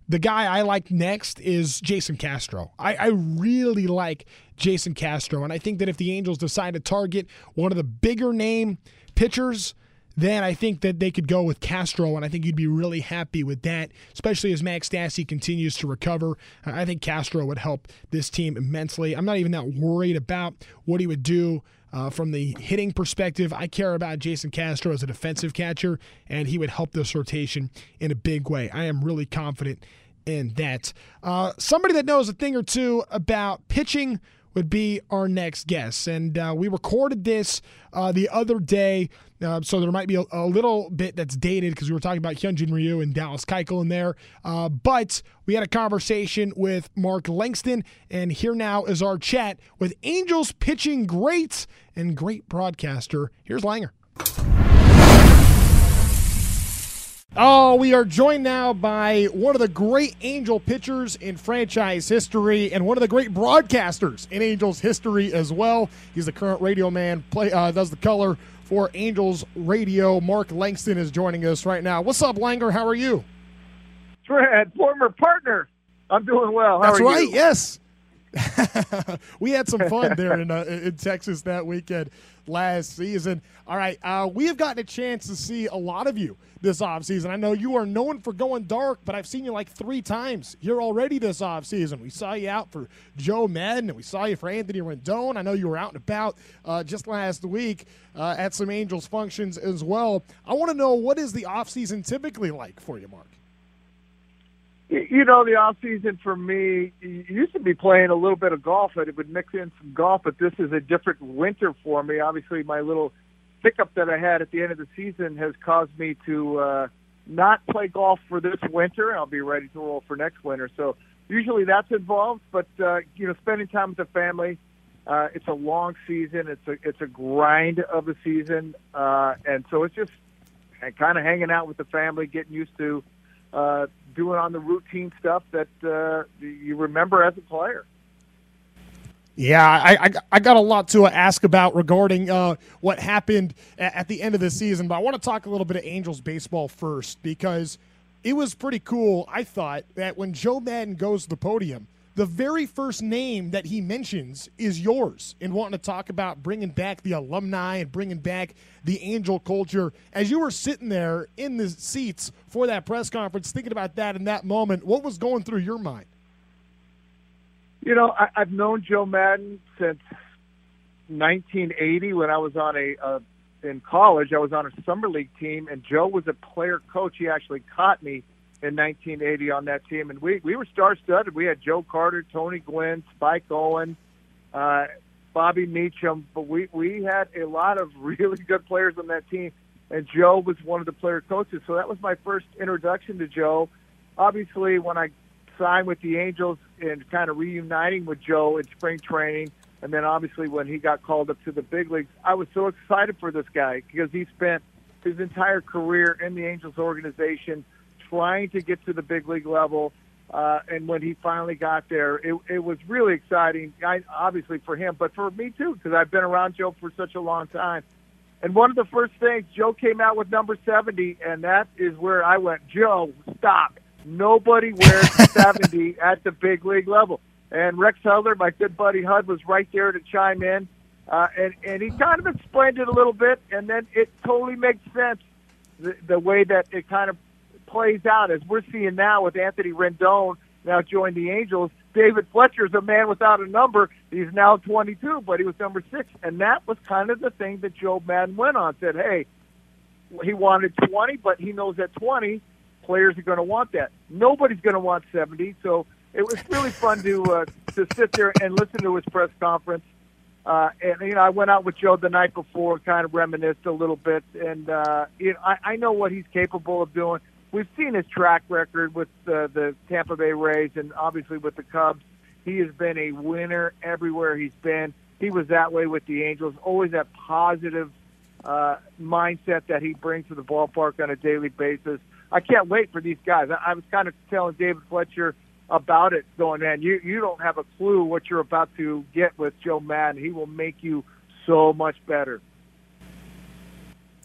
the guy I like next is Jason Castro. I, I, really like Jason Castro. And I think that if the Angels decide to target one of the bigger name pitchers, then I think that they could go with Castro, and I think you'd be really happy with that, especially as Max Stassi continues to recover. I think Castro would help this team immensely. I'm not even that worried about what he would do uh, from the hitting perspective, I care about Jason Castro as a defensive catcher, and he would help this rotation in a big way. I am really confident in that. Uh, somebody that knows a thing or two about pitching would be our next guest. And uh, we recorded this uh, the other day, uh, so there might be a, a little bit that's dated because we were talking about Hyunjin Ryu and Dallas Keuchel in there. Uh, but we had a conversation with Mark Langston, and here now is our chat with Angels pitching great and great broadcaster. Here's Langer. Oh, we are joined now by one of the great Angel pitchers in franchise history and one of the great broadcasters in Angels history as well. He's the current radio man, play uh, does the color for Angels Radio. Mark Langston is joining us right now. What's up, Langer? How are you? Fred, former partner. I'm doing well. How That's right. You? Yes. we had some fun there in uh, in Texas that weekend last season. All right, uh, we have gotten a chance to see a lot of you this offseason. I know you are known for going dark, but I've seen you like three times here already this offseason. We saw you out for Joe Maddon, and we saw you for Anthony Rendon. I know you were out and about uh, just last week uh, at some Angels functions as well. I want to know what is the offseason typically like for you, Mark? You know, the off season for me used to be playing a little bit of golf. I would mix in some golf, but this is a different winter for me. Obviously, my little hiccup that I had at the end of the season has caused me to uh, not play golf for this winter. And I'll be ready to roll for next winter. So usually that's involved, but uh, you know, spending time with the family. Uh, it's a long season. It's a it's a grind of a season, uh, and so it's just kind of hanging out with the family, getting used to uh, doing on the routine stuff that uh, you remember as a player. Yeah, I, I, I, got a lot to ask about regarding uh, what happened at, at, the end of the season, but I want to talk a little bit of Angels baseball first because it was pretty cool. I thought that when Joe Maddon goes to the podium, the very first name that he mentions is yours in wanting to talk about bringing back the alumni and bringing back the angel culture. As you were sitting there in the seats for that press conference, thinking about that in that moment, what was going through your mind? You know, I, I've known Joe Maddon since 1980 when I was on a, a in college. I was on a summer league team, and Joe was a player coach. He actually caught me in 1980 on that team, and we we were star-studded. We had Joe Carter, Tony Gwynn, Spike Owen, uh, Bobby Meacham, but we we had a lot of really good players on that team, and Joe was one of the player coaches. So that was my first introduction to Joe. Obviously, when I signed with the Angels and kind of reuniting with Joe in spring training, and then obviously when he got called up to the big leagues, I was so excited for this guy because he spent his entire career in the Angels organization trying to get to the big league level. Uh, and when he finally got there, it, it was really exciting. I, obviously for him, but for me too, because I've been around Joe for such a long time. And one of the first things Joe came out with number 70, and that is where I went, Joe, stop. Nobody wears 70 at the big league level. And Rex Hudler, my good buddy Hud, was right there to chime in. Uh, and, and he kind of explained it a little bit, and then it totally makes sense the, the way that it kind of plays out as we're seeing now with Anthony Rendon now joined the Angels. David Fletcher's a man without a number. He's now 22, but he was number six, and that was kind of the thing that Joe Maddon went on. Said, "Hey, he wanted 20, but he knows at 20, players are going to want that. Nobody's going to want 70." So it was really fun to uh, to sit there and listen to his press conference. Uh, and you know, I went out with Joe the night before, kind of reminisced a little bit, and uh, you know, I, I know what he's capable of doing. We've seen his track record with uh, the Tampa Bay Rays, and obviously with the Cubs. He has been a winner everywhere he's been. He was that way with the Angels. Always that positive uh, mindset that he brings to the ballpark on a daily basis. I can't wait for these guys. I, I was kind of telling David Fletcher about it, going, man, you you don't have a clue what you're about to get with Joe Maddon. He will make you so much better.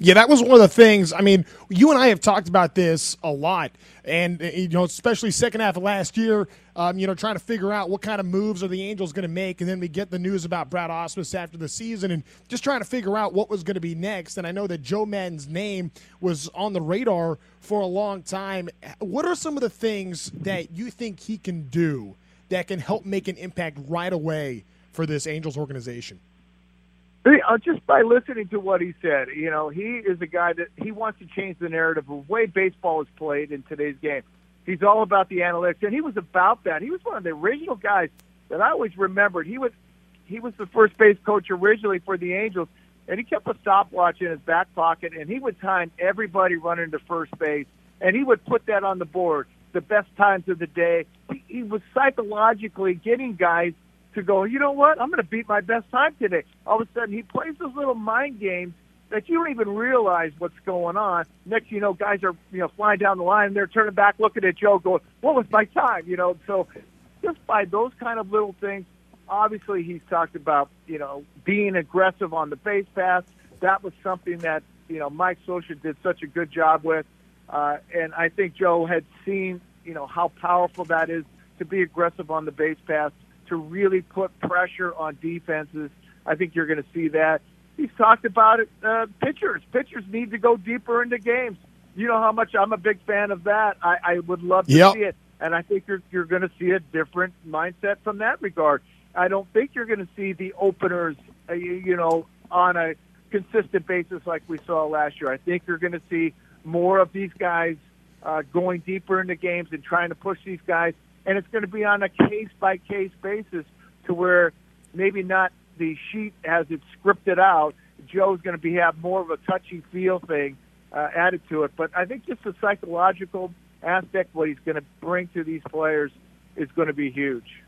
Yeah, that was one of the things. I mean, you and I have talked about this a lot, and uh, you know, especially second half of last year. Um, you know, trying to figure out what kind of moves are the Angels going to make, and then we get the news about Brad Ausmus after the season, and just trying to figure out what was going to be next. And I know that Joe Maddon's name was on the radar for a long time. What are some of the things that you think he can do that can help make an impact right away for this Angels organization? Uh, just by listening to what he said, you know, he is a guy that he wants to change the narrative of the way baseball is played in today's game. He's all about the analytics, and he was about that. He was one of the original guys that I always remembered. He was he was the first base coach originally for the Angels, and he kept a stopwatch in his back pocket, and he would time everybody running to first base, and he would put that on the board, the best times of the day. He, he was psychologically getting guys to go, you know what? I'm going to beat my best time today. All of a sudden, he plays those little mind games that you don't even realize what's going on. Next, you know, guys are you know flying down the line, and they're turning back, looking at Joe, going, "What was my time?" You know, so just by those kind of little things. Obviously, he's talked about you know being aggressive on the base pass. That was something that you know Mike Scioscia did such a good job with, uh, and I think Joe had seen you know how powerful that is to be aggressive on the base pass to really put pressure on defenses. I think you're going to see that. He's talked about it. Uh, pitchers, pitchers need to go deeper into games. You know how much I'm a big fan of that. I, I would love to yep. see it, and I think you're you're going to see a different mindset from that regard. I don't think you're going to see the openers, uh, you, you know, on a consistent basis like we saw last year. I think you're going to see more of these guys uh, going deeper into games and trying to push these guys and it's going to be on a case by case basis to where maybe not the sheet as it's scripted out. Joe's going to be have more of a touchy feel thing uh, added to it, but I think just the psychological aspect, what he's going to bring to these players, is going to be huge.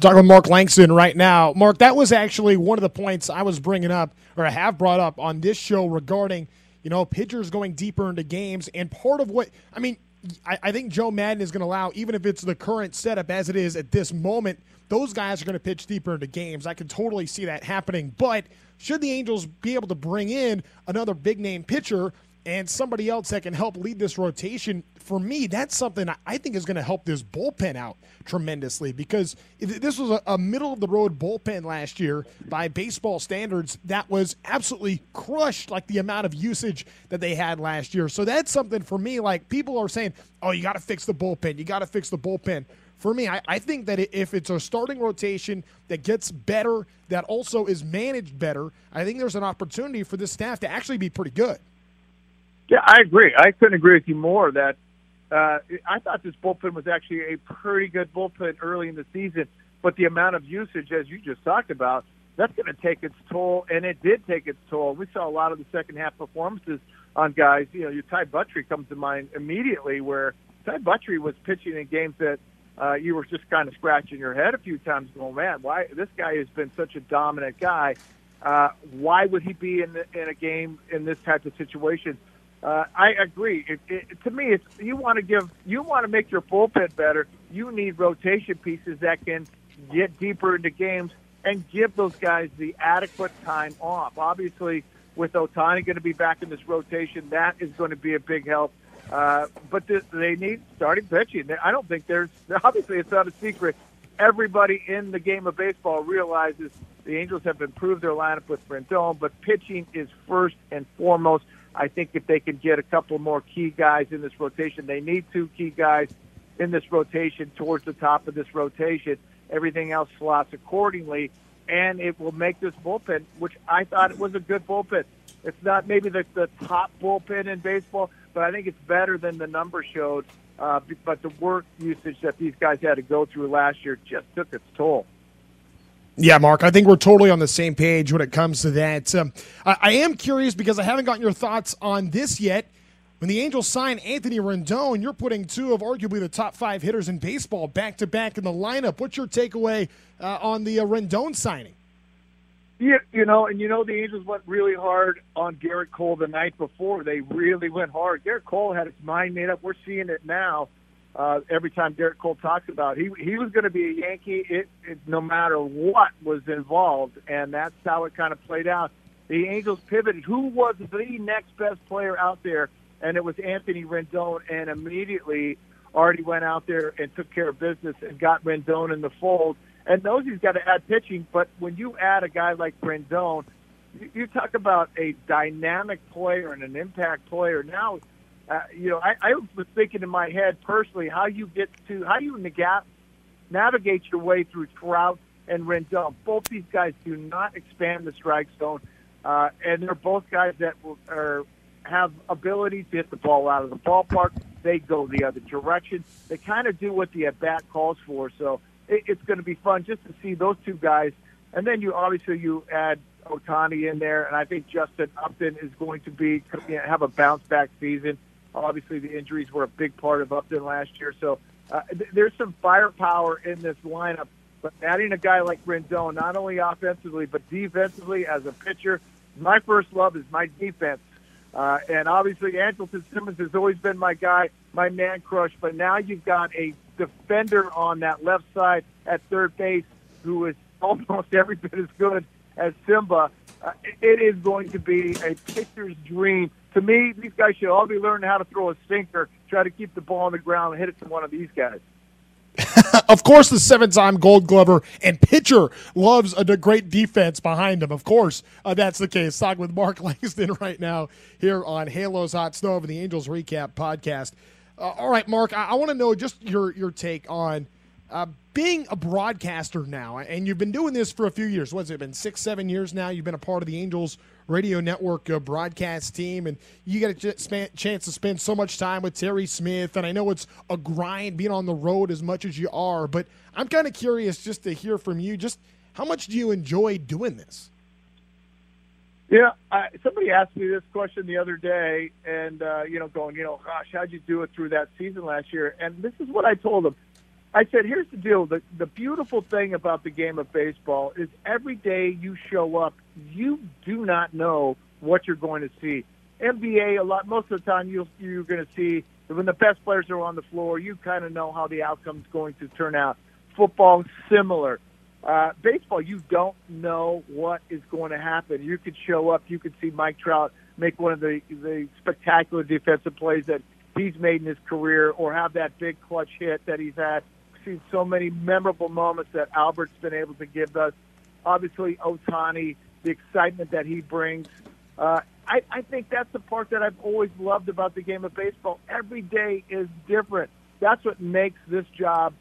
Talking with Mark Langston right now. Mark, that was actually one of the points I was bringing up, or I have brought up on this show regarding, you know, pitchers going deeper into games. And part of what, I mean, I, I think Joe Maddon is going to allow, even if it's the current setup as it is at this moment, those guys are going to pitch deeper into games. I can totally see that happening. But should the Angels be able to bring in another big name pitcher and somebody else that can help lead this rotation, for me, that's something I think is going to help this bullpen out tremendously because this was a, middle of the road bullpen last year by baseball standards that was absolutely crushed, like the amount of usage that they had last year. So that's something for me, like people are saying, oh, you got to fix the bullpen. You got to fix the bullpen. For me, I, I think that if it's a starting rotation that gets better, that also is managed better, I think there's an opportunity for this staff to actually be pretty good. Yeah, I agree. I couldn't agree with you more. That uh, I thought this bullpen was actually a pretty good bullpen early in the season, but the amount of usage, as you just talked about, that's going to take its toll, and it did take its toll. We saw a lot of the second half performances on guys. You know, your Ty Buttrey comes to mind immediately, where Ty Buttrey was pitching in games that uh, you were just kind of scratching your head a few times, going, "Man, why this guy has been such a dominant guy? Uh, why would he be in the, in a game in this type of situation?" Uh, I agree. It, it, to me, it's you want to give, you want to make your bullpen better. You need rotation pieces that can get deeper into games and give those guys the adequate time off. Obviously, with Ohtani going to be back in this rotation, that is going to be a big help. Uh, but th- they need starting pitching. I don't think there's obviously it's not a secret. Everybody in the game of baseball realizes the Angels have improved their lineup with Rendon, but pitching is first and foremost. I think if they can get a couple more key guys in this rotation, they need two key guys in this rotation towards the top of this rotation. Everything else slots accordingly, and it will make this bullpen, which I thought it was a good bullpen. It's not maybe the, the top bullpen in baseball, but I think it's better than the numbers showed. Uh, but the work usage that these guys had to go through last year just took its toll. Yeah, Mark, I think we're totally on the same page when it comes to that. Um, I, I, am curious because I haven't gotten your thoughts on this yet. When the Angels sign Anthony Rendon, you're putting two of arguably the top five hitters in baseball back to back in the lineup. What's your takeaway uh, on the uh, Rendon signing? Yeah, you know, and you know the Angels went really hard on Gerrit Cole the night before. They really went hard. Gerrit Cole had his mind made up. We're seeing it now. Uh, every time Gerrit Cole talks about he he was going to be a Yankee, it, it, no matter what was involved, and that's how it kind of played out. The Angels pivoted. Who was the next best player out there? And it was Anthony Rendon, and immediately already went out there and took care of business and got Rendon in the fold and knows he's got to add pitching. But when you add a guy like Rendon, you, you talk about a dynamic player and an impact player. Now, uh, you know, I, I was thinking in my head personally how you get to how you navigate navigate your way through Trout and Rendon. Both these guys do not expand the strike zone, uh, and they're both guys that will, are have ability to hit the ball out of the ballpark. They go the other direction. They kind of do what the at bat calls for. So it, it's going to be fun just to see those two guys. And then you obviously you add Ohtani in there, and I think Justin Upton is going to be have a bounce back season. Obviously, the injuries were a big part of Upton last year, so uh, th- there's some firepower in this lineup. But adding a guy like Rendon, not only offensively but defensively as a pitcher, my first love is my defense. Uh, and obviously, Andrelton Simmons has always been my guy, my man crush. But now you've got a defender on that left side at third base who is almost every bit as good as Simba. Uh, it is going to be a pitcher's dream. To me, these guys should all be learning how to throw a sinker, try to keep the ball on the ground, and hit it to one of these guys. of course, the seven-time Gold Glover and pitcher loves a great defense behind him. Of course, uh, that's the case. Talking with Mark Langston right now here on Halos Hot Stove and the Angels Recap podcast. Uh, all right, Mark, I, I want to know just your your take on uh, being a broadcaster now, and you've been doing this for a few years. What's it been? Six, seven years now. You've been a part of the Angels radio network uh, broadcast team, and you get a chance to spend so much time with Terry Smith. And I know it's a grind being on the road as much as you are, but I'm kind of curious just to hear from you. Just how much do you enjoy doing this? Yeah, I, somebody asked me this question the other day, and uh, you know, going, you know, gosh, how'd you do it through that season last year? And this is what I told them. I said, here's the deal: the the beautiful thing about the game of baseball is every day you show up, you do not know what you're going to see. NBA, a lot most of the time, you you're going to see when the best players are on the floor, you kind of know how the outcome's going to turn out. Football, similar uh, baseball, you don't know what is going to happen. You could show up, you could see Mike Trout make one of the the spectacular defensive plays that he's made in his career, or have that big clutch hit that he's had. Seen so many memorable moments that Albert's been able to give us. Obviously, Ohtani, the excitement that he brings. Uh, I, I think that's the part that I've always loved about the game of baseball. Every day is different. That's what makes this job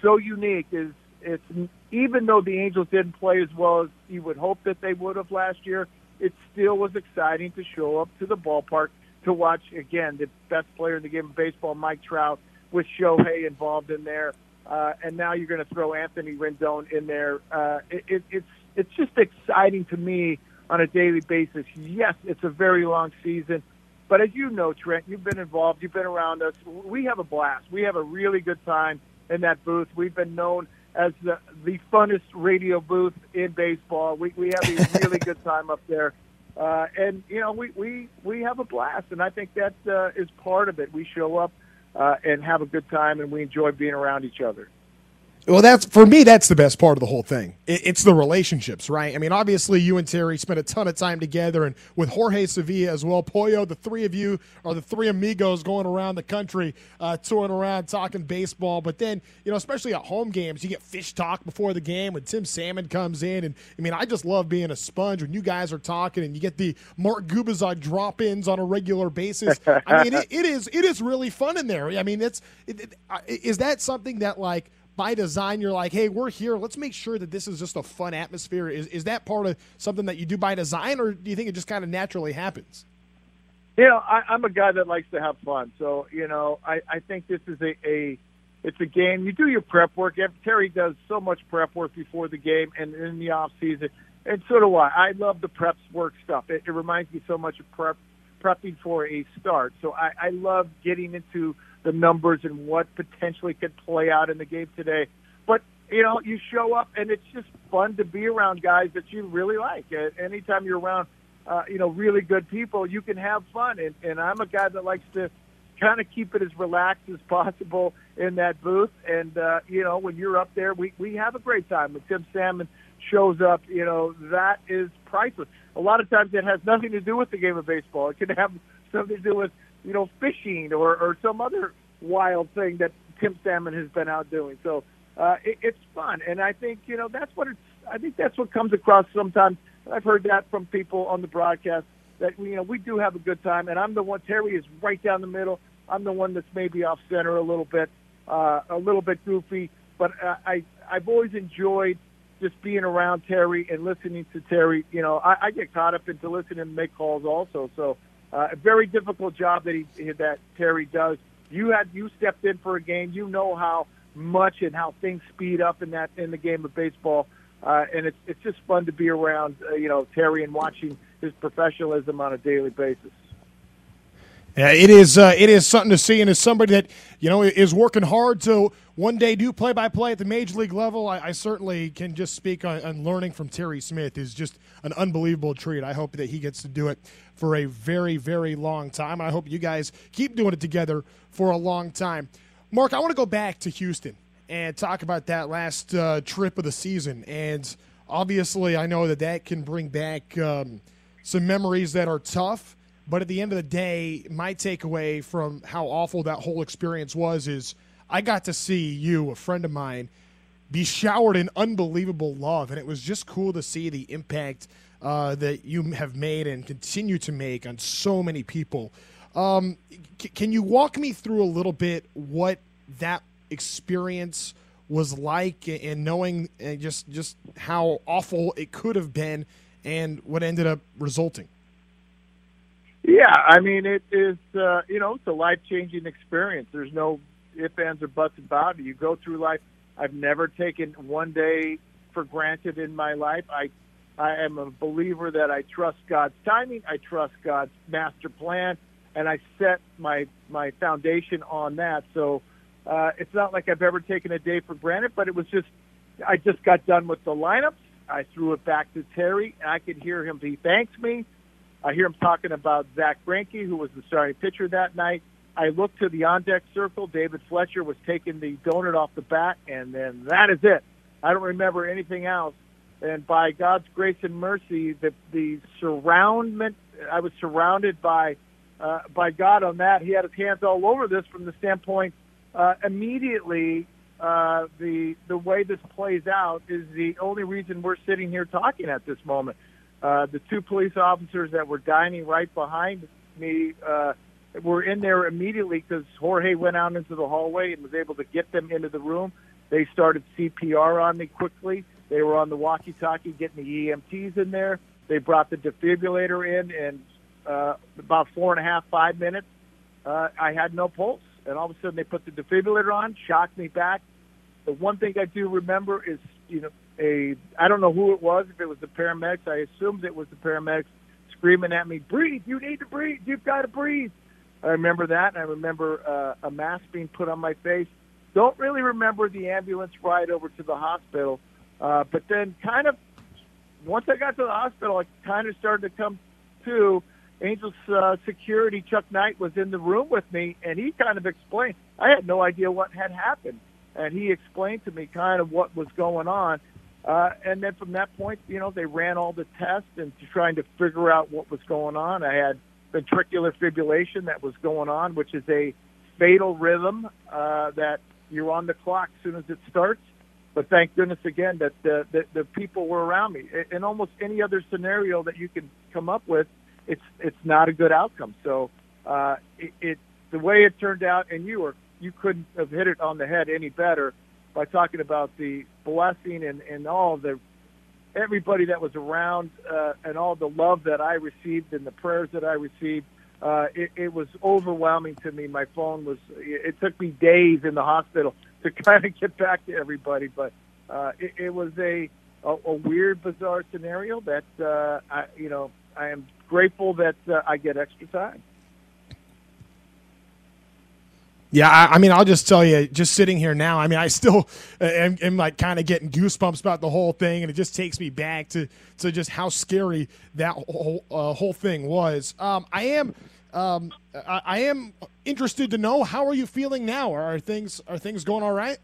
so unique. Is it's even though the Angels didn't play as well as you would hope that they would have last year, it still was exciting to show up to the ballpark to watch again the best player in the game of baseball, Mike Trout, with Shohei involved in there, uh, and now you're going to throw Anthony Rendon in there. Uh, it, it, it's it's just exciting to me on a daily basis. Yes, it's a very long season, but as you know, Trent, you've been involved, you've been around us. We have a blast. We have a really good time in that booth. We've been known as the, the funnest radio booth in baseball. We, we have a really good time up there. Uh, and, you know, we, we, we have a blast, and I think that uh, is part of it. We show up uh, and have a good time, and we enjoy being around each other. Well, that's for me. That's the best part of the whole thing. it's the relationships, right? I mean, obviously, you and Terry spent a ton of time together, and with Jorge Sevilla as well. Pollo, the three of you are the three amigos going around the country, uh, touring around, talking baseball. But then, you know, especially at home games, you get fish talk before the game when Tim Salmon comes in, and I mean, I just love being a sponge when you guys are talking, and you get the Mark Gubicza drop-ins on a regular basis. I mean, it, it is it is really fun in there. I mean, it's it, it, is that something that like by design you're like hey we're here. Let's make sure that this is just a fun atmosphere. Is, is that part of something that you do by design or do you think it just kind of naturally happens? You know I, i'm a guy that likes to have fun. So you know i, I think this is a, a it's a game. You do your prep work. Terry does so much prep work before the game and in the off season and so do i. I love the prep work stuff. It, it reminds me so much of prep prepping for a start. So i, I love getting into the numbers and what potentially could play out in the game today. But you know, you show up and it's just fun to be around guys that you really like. Anytime you're around, uh, you know, really good people, you can have fun. And, and I'm a guy that likes to kind of keep it as relaxed as possible in that booth. And uh, you know, when you're up there, we we have a great time. When Tim Salmon shows up, you know, that is priceless. A lot of times it has nothing to do with the game of baseball. It can have something to do with you know, fishing or, or some other wild thing that Tim Salmon has been out doing. So uh, it, it's fun, and I think you know that's what it's. I think that's what comes across sometimes. I've heard that from people on the broadcast that you know we do have a good time, and I'm the one. Terry is right down the middle. I'm the one that's maybe off center a little bit, uh, a little bit goofy, but uh, I I've always enjoyed just being around Terry and listening to Terry. You know, I, I get caught up into listening and make calls also. So uh, a very difficult job that he that Terry does. You had you stepped in for a game. You know how much and how things speed up in that in the game of baseball, uh, and it's it's just fun to be around. Uh, you know Terry and watching his professionalism on a daily basis. Yeah, it is. Uh, it is something to see, and as somebody that you know is working hard to one day do play by play at the major league level, I, I certainly can just speak on, on, learning from Terry Smith is just an unbelievable treat. I hope that he gets to do it for a very, very long time. I hope you guys keep doing it together for a long time. Mark, I want to go back to Houston and talk about that last uh, trip of the season, and obviously, I know that that can bring back um, some memories that are tough but at the end of the day, my takeaway from how awful that whole experience was is I got to see you, a friend of mine, be showered in unbelievable love. And it was just cool to see the impact uh, that you have made and continue to make on so many people. Um, c- can you walk me through a little bit what that experience was like and knowing just, just how awful it could have been and what ended up resulting? Yeah, I mean it is. Uh, you know, it's a life changing experience. There's no ifs, ands, or buts about it. You go through life. I've never taken one day for granted in my life. I I am a believer that I trust God's timing. I trust God's master plan, and I set my my foundation on that. So uh, it's not like I've ever taken a day for granted, but it was just I just got done with the lineups. I threw it back to Terry. and I could hear him. He thanks me. I hear him talking about Zack Greinke, who was the starting pitcher that night. I look to the on deck circle. David Fletcher was taking the donut off the bat, and then that is it. I don't remember anything else. And by God's grace and mercy, the the surroundment I was surrounded by uh, by God on that. He had his hands all over this from the standpoint uh, immediately. Uh, the the way this plays out is the only reason we're sitting here talking at this moment. Uh, the two police officers that were dining right behind me uh, were in there immediately because Jorge went out into the hallway and was able to get them into the room. They started CPR on me quickly. They were on the walkie-talkie getting the EMTs in there. They brought the defibrillator in, and uh, about four and a half, five minutes, uh, I had no pulse. And all of a sudden, they put the defibrillator on, shocked me back. The one thing I do remember is, you know, a I don't know who it was. If it was the paramedics, I assumed it was the paramedics screaming at me, "Breathe! You need to breathe! You've got to breathe!" I remember that, and I remember uh, a mask being put on my face. Don't really remember the ambulance ride over to the hospital, uh, but then kind of once I got to the hospital, I kind of started to come to. Angels uh, security Chuck Knight was in the room with me, and he kind of explained. I had no idea what had happened, and he explained to me kind of what was going on. Uh, and then from that point, you know, they ran all the tests and trying to figure out what was going on. I had ventricular fibrillation that was going on, which is a fatal rhythm uh, that you're on the clock as soon as it starts. But thank goodness again that the, the, the people were around me. In almost any other scenario that you can come up with, it's it's not a good outcome. So uh, it, it the way it turned out, and you were you couldn't have hit it on the head any better by talking about the blessing and, and all the everybody that was around uh, and all the love that I received and the prayers that I received. Uh, it, it was overwhelming to me. My phone was. It took me days in the hospital to kind of get back to everybody, but uh, it, it was a, a a weird, bizarre scenario that uh, I, you know, I am grateful that uh, I get extra time. Yeah, I, I, mean, I'll just tell you, just sitting here now, I mean, I still am, am like kind of getting goosebumps about the whole thing, and it just takes me back to, to just how scary that whole uh, whole thing was. Um, I am, um, I, am interested to know how are you feeling now? Are things are things going all right?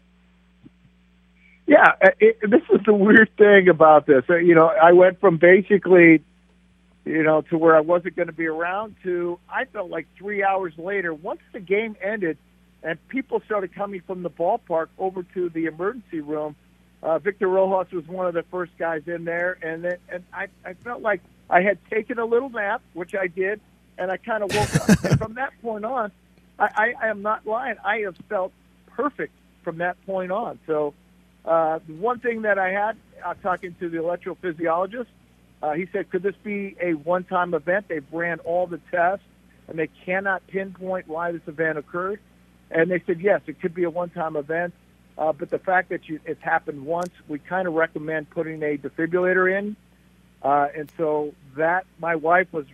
Yeah, it, this is the weird thing about this. Uh, you know, I went from basically you know, to where I wasn't going to be around to I felt like three hours later, once the game ended, and people started coming from the ballpark over to the emergency room. Uh, Victor Rojas was one of the first guys in there, and then, and I, I felt like I had taken a little nap, which I did, and I kind of woke up. and from that point on, I, I, I am not lying. I have felt perfect from that point on. So, uh, one thing that I had, uh, talking to the electrophysiologist, uh, he said, "Could this be a one-time event? They've ran all the tests, and they cannot pinpoint why this event occurred." And they said, yes, it could be a one-time event, uh, but the fact that you, it's happened once, we kind of recommend putting a defibrillator in. Uh, and so that my wife was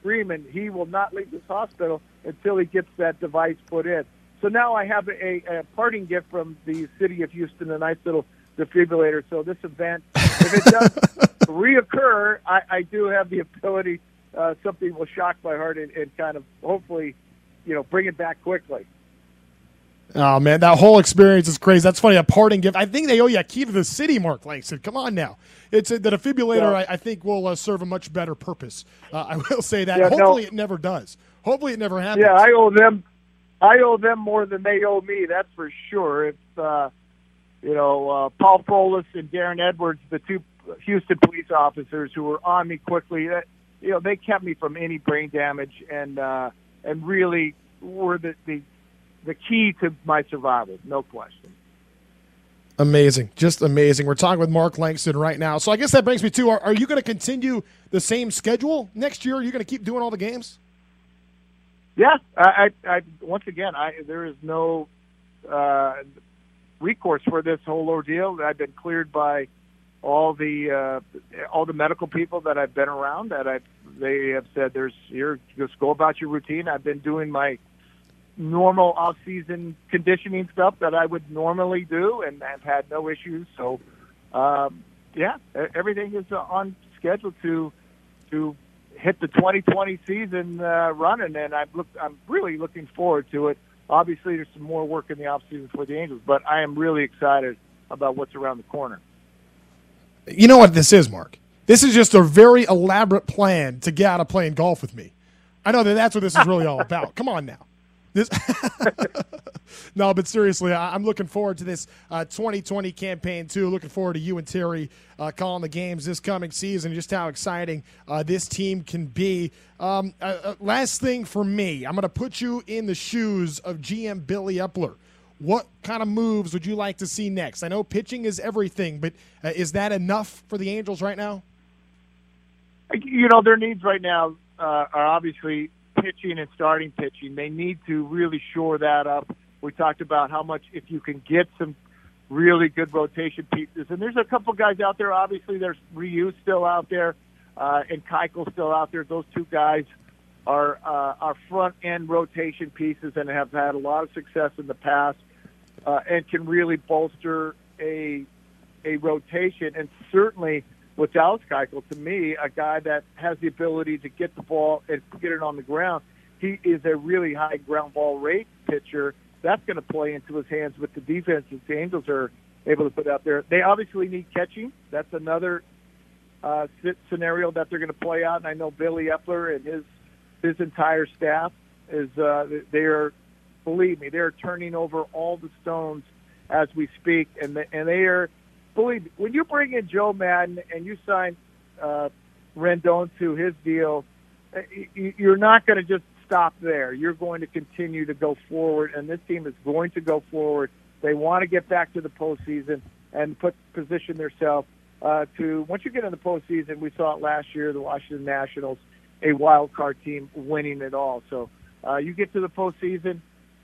screaming, he will not leave this hospital until he gets that device put in. So now I have a, a parting gift from the city of Houston, a nice little defibrillator. So this event, if it does reoccur, I, I do have the ability. Uh, something will shock my heart and, and kind of hopefully, you know, bring it back quickly. Oh man, that whole experience is crazy. That's funny. A parting gift. I think they owe you a key to the city, Mark Langston. Come on now. It's a, the defibrillator. Yeah. I, I, think will uh, serve a much better purpose. Uh, I will say that. Yeah, Hopefully, no. it never does. Hopefully, it never happens. Yeah, I owe them. I owe them more than they owe me. That's for sure. It's uh, you know uh, Paul Frolis and Darren Edwards, the two Houston police officers who were on me quickly. That you know they kept me from any brain damage and uh, and really were the, the the key to my survival, no question. Amazing, just amazing. We're talking with Mark Langston right now. So I guess that brings me to: Are, are you going to continue the same schedule next year? Are you going to keep doing all the games? Yeah, I, I, I once again, I there is no uh, recourse for this whole ordeal. I've been cleared by all the uh, all the medical people that I've been around. That I they have said there's here just go about your routine. I've been doing my normal off-season conditioning stuff that I would normally do, and I've had no issues. So, um, yeah, everything is uh, on schedule to to hit the 2020 season uh, running, and I'm look I'm really looking forward to it. Obviously, there's some more work in the off-season for the Angels, but I am really excited about what's around the corner. You know what this is, Mark? This is just a very elaborate plan to get out of playing golf with me. I know that that's what this is really all about. Come on now. This no, but seriously, I, am looking forward to this uh, 2020 campaign too. Looking forward to you and Terry uh, calling the games this coming season. Just how exciting uh, this team can be. Um, uh, uh, last thing for me, I'm going to put you in the shoes of GM Billy Eppler. What kind of moves would you like to see next? I know pitching is everything, but uh, is that enough for the Angels right now? You know, their needs right now are obviously pitching and starting pitching. They need to really shore that up. We talked about how much if you can get some really good rotation pieces, and there's a couple guys out there. Obviously, there's Ryu still out there, uh, and Keuchel still out there. Those two guys are uh, are front end rotation pieces and have had a lot of success in the past, uh, and can really bolster a a rotation and certainly with Dallas Keuchel, to me, a guy that has the ability to get the ball and get it on the ground. He is a really high ground ball rate pitcher, that's going to play into his hands with the defense that the Angels are able to put out there. They obviously need catching. That's another uh, scenario that they're going to play out. And I know Billy Eppler and his his entire staff is uh, they are believe me they're turning over all the stones as we speak, and they, and they are me, when you bring in Joe Maddon and you sign uh, Rendon to his deal, uh, you're not going to just stop there. You're going to continue to go forward, and this team is going to go forward. They want to get back to the postseason and put position themselves uh, to. Once you get in the postseason, we saw it last year, the Washington Nationals, a wild card team winning it all. So uh, you get to the postseason,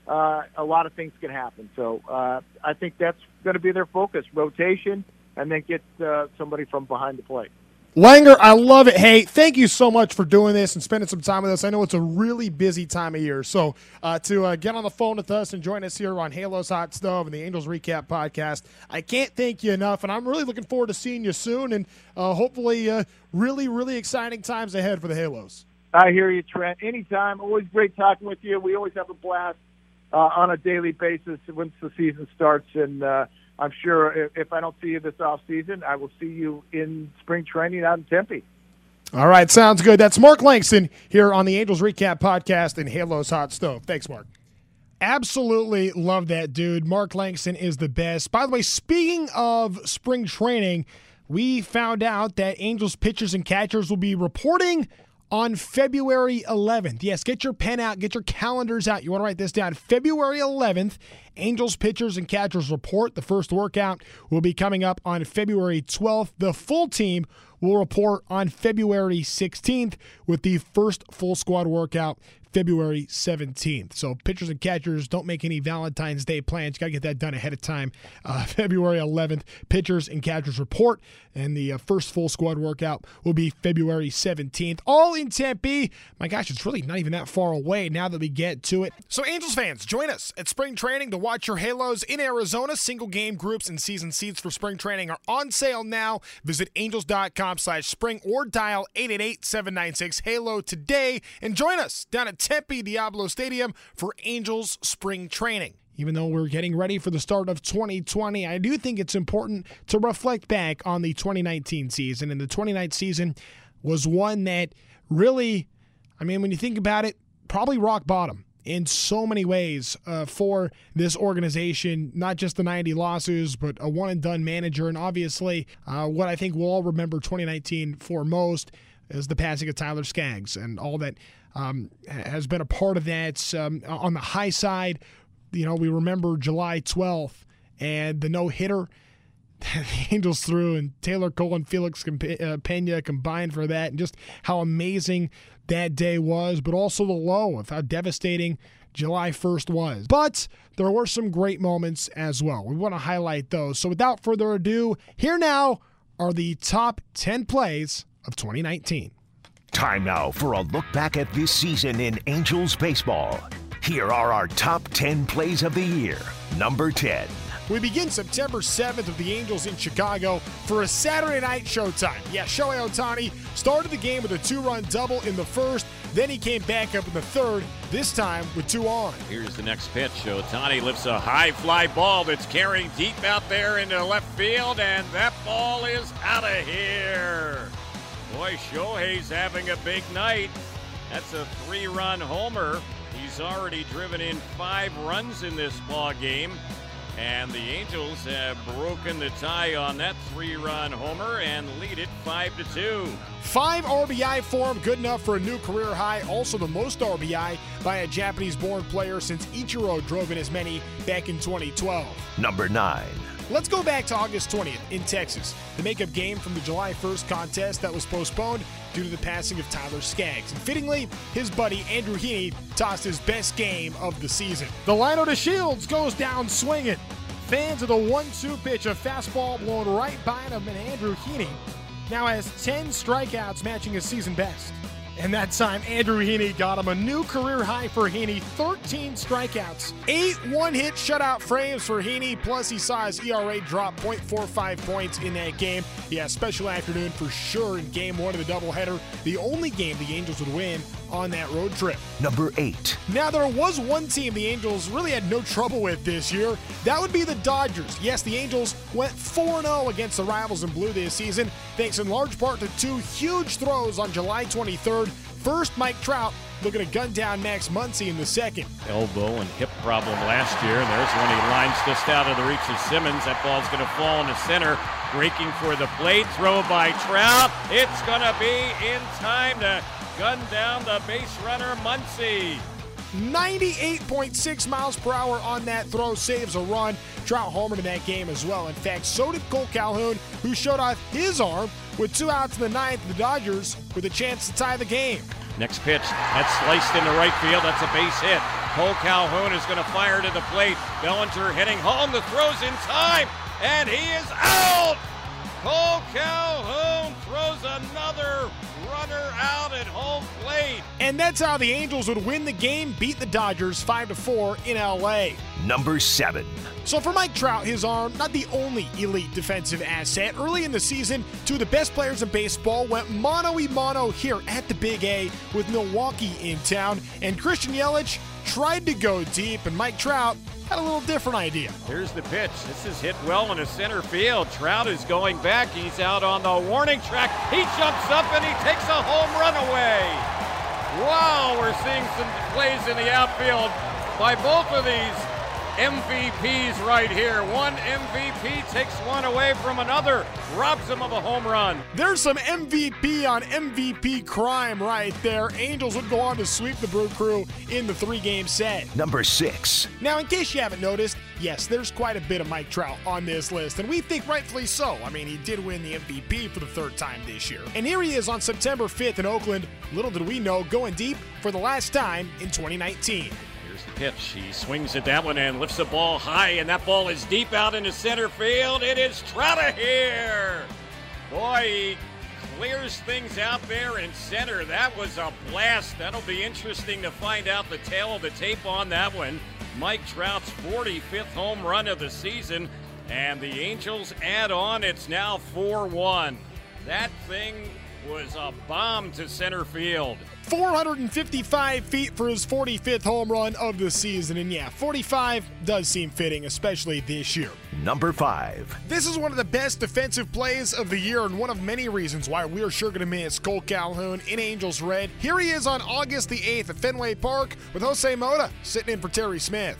uh, a lot of things can happen. So uh, I think that's going to be their focus: rotation, and then get uh, somebody from behind the plate. Langer, I love it. Hey, thank you so much for doing this and spending some time with us. I know it's a really busy time of year. So, uh, to uh, get on the phone with us and join us here on Halo's Hot Stove and the Angels Recap podcast, I can't thank you enough. And I'm really looking forward to seeing you soon and uh, hopefully uh, really, really exciting times ahead for the Halos. I hear you, Trent. Anytime. Always great talking with you. We always have a blast uh, on a daily basis once the season starts. And, uh, I'm sure if, I don't see you this off season, I will see you in spring training out in Tempe. All right, sounds good. That's Mark Langston here on the Angels Recap Podcast and Halo's Hot Stove. Thanks, Mark. Absolutely love that dude. Mark Langston is the best. By the way, speaking of spring training, we found out that Angels pitchers and catchers will be reporting on February 11th. Yes, get your pen out, get your calendars out. You want to write this down. February 11th, Angels pitchers and catchers report. The first workout will be coming up on February 12th. The full team will report on February 16th with the first full squad workout February 17th. So pitchers and catchers don't make any Valentine's Day plans. You got to get that done ahead of time. Uh, February 11th, pitchers and catchers report, and the uh, first full squad workout will be February 17th. All in Tempe. My gosh, it's really not even that far away now that we get to it. So Angels fans, join us at spring training to watch your Halos in Arizona. Single game groups and season seats for spring training are on sale now. Visit angels.com slash spring or dial 888-796-HALO today and join us down at Tempe Diablo Stadium for Angels spring training. Even though we're getting ready for the start of 2020, I do think it's important to reflect back on the 2019 season. And the 2019 season was one that really, I mean, when you think about it, probably rock bottom in so many ways uh, for this organization, not just the 90 losses, but a one and done manager. And obviously, uh, what I think we'll all remember 2019 for most is the passing of Tyler Skaggs and all that um, has been a part of that. Um, on the high side, you know, we remember July 12th and the no hitter the Angels threw and Taylor Cole and Felix uh, Pena combined for that, and just how amazing that day was, but also the low of how devastating July 1st was. But there were some great moments as well. We want to highlight those. So without further ado, here now are the top 10 plays of 2019. Time now for a look back at this season in Angels baseball. Here are our top 10 plays of the year. Number 10. We begin September 7th with the Angels in Chicago for a Saturday night showtime. Yeah, Shohei Ohtani started the game with a two run double in the first. Then he came back up in the third, this time with two on. Here's the next pitch. Ohtani lifts a high fly ball that's carrying deep out there into left field, and that ball is out of here. Boy, Shohei's having a big night. That's a three-run homer. He's already driven in five runs in this ball game. And the Angels have broken the tie on that three-run homer and lead it five to two. Five RBI for him, good enough for a new career high. Also the most RBI by a Japanese-born player since Ichiro drove in as many back in 2012. Number nine. Let's go back to August 20th in Texas, the makeup game from the July 1st contest that was postponed due to the passing of Tyler Skaggs. And fittingly, his buddy Andrew Heaney tossed his best game of the season. Delino DeShields goes down swinging. Fans of the 1 2 pitch, a fastball blown right by him, and Andrew Heaney now has 10 strikeouts, matching his season best. And that time, Andrew Heaney got him a new career high for Heaney 13 strikeouts, eight one hit shutout frames for Heaney, plus he saw his ERA drop 0.45 points in that game. Yeah, special afternoon for sure in game one of the doubleheader, the only game the Angels would win on that road trip. Number 8. Now, there was one team the Angels really had no trouble with this year. That would be the Dodgers. Yes, the Angels went 4 0 against the rivals in blue this season, thanks in large part to two huge throws on July 23rd. First, Mike Trout looking to gun down Max Muncy in the second. Elbow and hip problem last year, and there's when he lines just out of the reach of Simmons. That ball's going to fall in the center. Breaking for the plate, throw by Trout. It's going to be in time to gun down the base runner Muncy. 98.6 miles per hour on that throw saves a run. Trout homered in that game as well. In fact, so did Kole Calhoun, who showed off his arm with two outs in the ninth. The Dodgers with a chance to tie the game. Next pitch, that's sliced into right field. That's a base hit. Kole Calhoun is going to fire to the plate. Bellinger hitting home. The throw's in time, and he is out. Kole Calhoun home. And that's how the Angels would win the game, beat the Dodgers 5 to 4 in LA. Number 7. So for Mike Trout, his arm, not the only elite defensive asset. Early in the season, two of the best players in baseball went mono y mono here at the Big A with Milwaukee in town. And Christian Yelich tried to go deep, and Mike Trout had a little different idea. Here's the pitch. This is hit well in the center field. Trout is going back. He's out on the warning track. He jumps up and he takes a home run away. Wow, we're seeing some plays in the outfield by both of these MVPs right here. One MVP takes one away from another, robs him of a home run. There's some MVP on MVP crime right there. Angels would go on to sweep the Brew Crew in the three game set. Number 6. Now, in case you haven't noticed, yes, there's quite a bit of Mike Trout on this list, and we think rightfully so. I mean, he did win the MVP for the third time this year. And here he is on September 5th in Oakland. Little did we know, going deep for the last time in 2019 pitch. He swings at that one and lifts the ball high, and that ball is deep out into center field. It is Trout here. Boy, he clears things out there in center. That was a blast. That'll be interesting to find out the tale of the tape on that one. Mike Trout's 45th home run of the season, and the Angels add on. It's now 4 1. That thing was a bomb to center field. 455 feet for his 45th home run of the season. And yeah, 45 does seem fitting, especially this year. Number 5. This is one of the best defensive plays of the year, and one of many reasons why we are sure going to miss Kole Calhoun in Angels Red. Here he is on August the 8th at Fenway Park with Jose Mota sitting in for Terry Smith.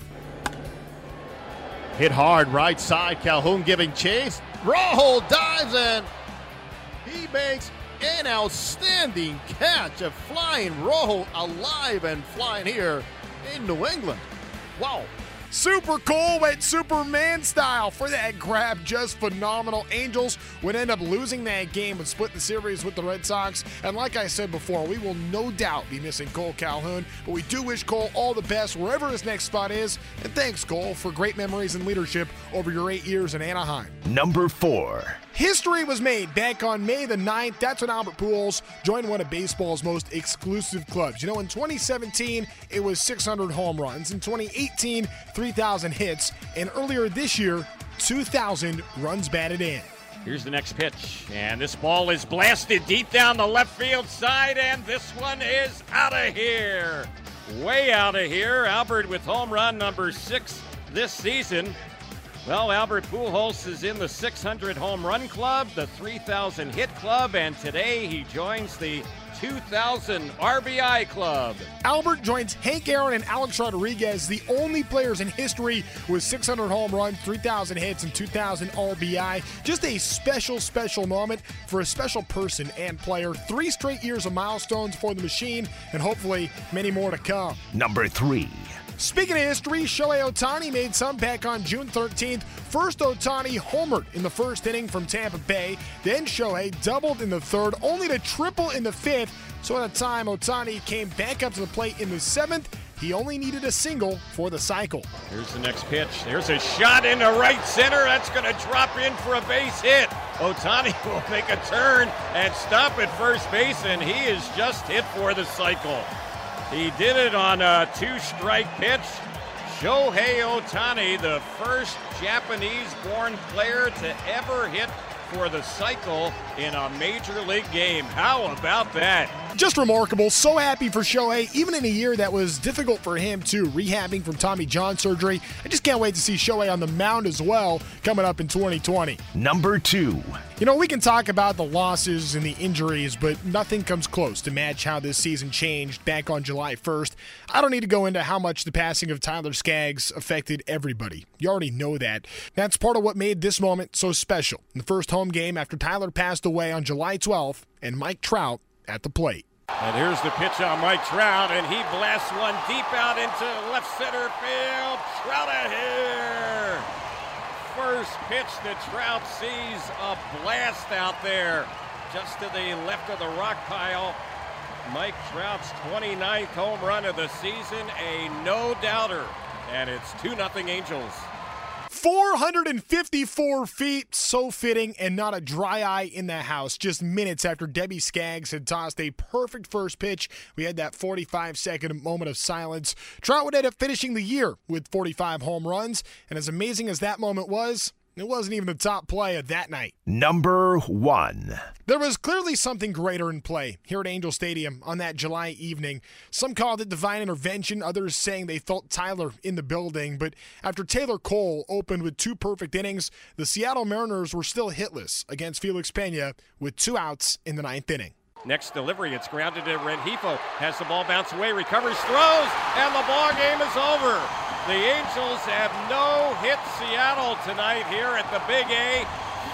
Hit hard right side. Calhoun giving chase. Rojo dives and he makes an outstanding catch. A flying Rojo alive and flying here in New England. Wow. Super cool, went Superman style for that grab. Just phenomenal. Angels would end up losing that game and split the series with the Red Sox. And like I said before, we will no doubt be missing Kole Calhoun, but we do wish Kole all the best wherever his next spot is. And thanks, Kole, for great memories and leadership over your eight years in Anaheim. Number four. History was made back on May the 9th. That's when Albert Pujols joined one of baseball's most exclusive clubs. You know, in 2017, it was 600 home runs. In 2018, 3,000 hits. And earlier this year, 2,000 runs batted in. Here's the next pitch. And this ball is blasted deep down the left field side. And this one is out of here. Way out of here. Albert with home run number six this season. Well, Albert Pujols is in the 600 home run club, the 3,000 hit club, and today he joins the 2,000 RBI club. Albert joins Hank Aaron and Alex Rodriguez, the only players in history with 600 home runs, 3,000 hits, and 2,000 RBI. Just a special, special moment for a special person and player. Three straight years of milestones for the machine, and hopefully many more to come. Number three. Speaking of history, Shohei Ohtani made some back on June 13th. First, Ohtani homered in the first inning from Tampa Bay. Then Shohei doubled in the third, only to triple in the fifth. So at the time Ohtani came back up to the plate in the seventh, he only needed a single for the cycle. Here's the next pitch. There's a shot into right center. That's going to drop in for a base hit. Ohtani will make a turn and stop at first base, and he is just hit for the cycle. He did it on a two strike pitch. Shohei Ohtani, the first Japanese born player to ever hit for the cycle in a major league game. How about that? Just remarkable. So happy for Shohei, even in a year that was difficult for him, too, rehabbing from Tommy John surgery. I just can't wait to see Shohei on the mound as well coming up in 2020. Number two. You know, we can talk about the losses and the injuries, but nothing comes close to match how this season changed back on July 1st. I don't need to go into how much the passing of Tyler Skaggs affected everybody. You already know that. That's part of what made this moment so special. In the first home game after Tyler passed away on July 12th, and Mike Trout at the plate. And here's the pitch on Mike Trout, and he blasts one deep out into left center field. Trout out here. First pitch that Trout sees a blast out there, just to the left of the rock pile. Mike Trout's 29th home run of the season, a no doubter, and it's 2 0 Angels. 454 feet, so fitting, and not a dry eye in the house. Just minutes after Debbie Skaggs had tossed a perfect first pitch, we had that 45 second moment of silence. Trout would end up finishing the year with 45 home runs, and as amazing as that moment was, it wasn't even the top play of that night. Number one. There was clearly something greater in play here at Angel Stadium on that July evening. Some called it divine intervention, others saying they felt Tyler in the building. But after Taylor Cole opened with two perfect innings, the Seattle Mariners were still hitless against Felix Pena with two outs in the ninth inning. Next delivery, it's grounded to Rengifo. Has the ball bounce away, recovers, throws, and the ball game is over. The Angels have no hit Seattle tonight here at the Big A.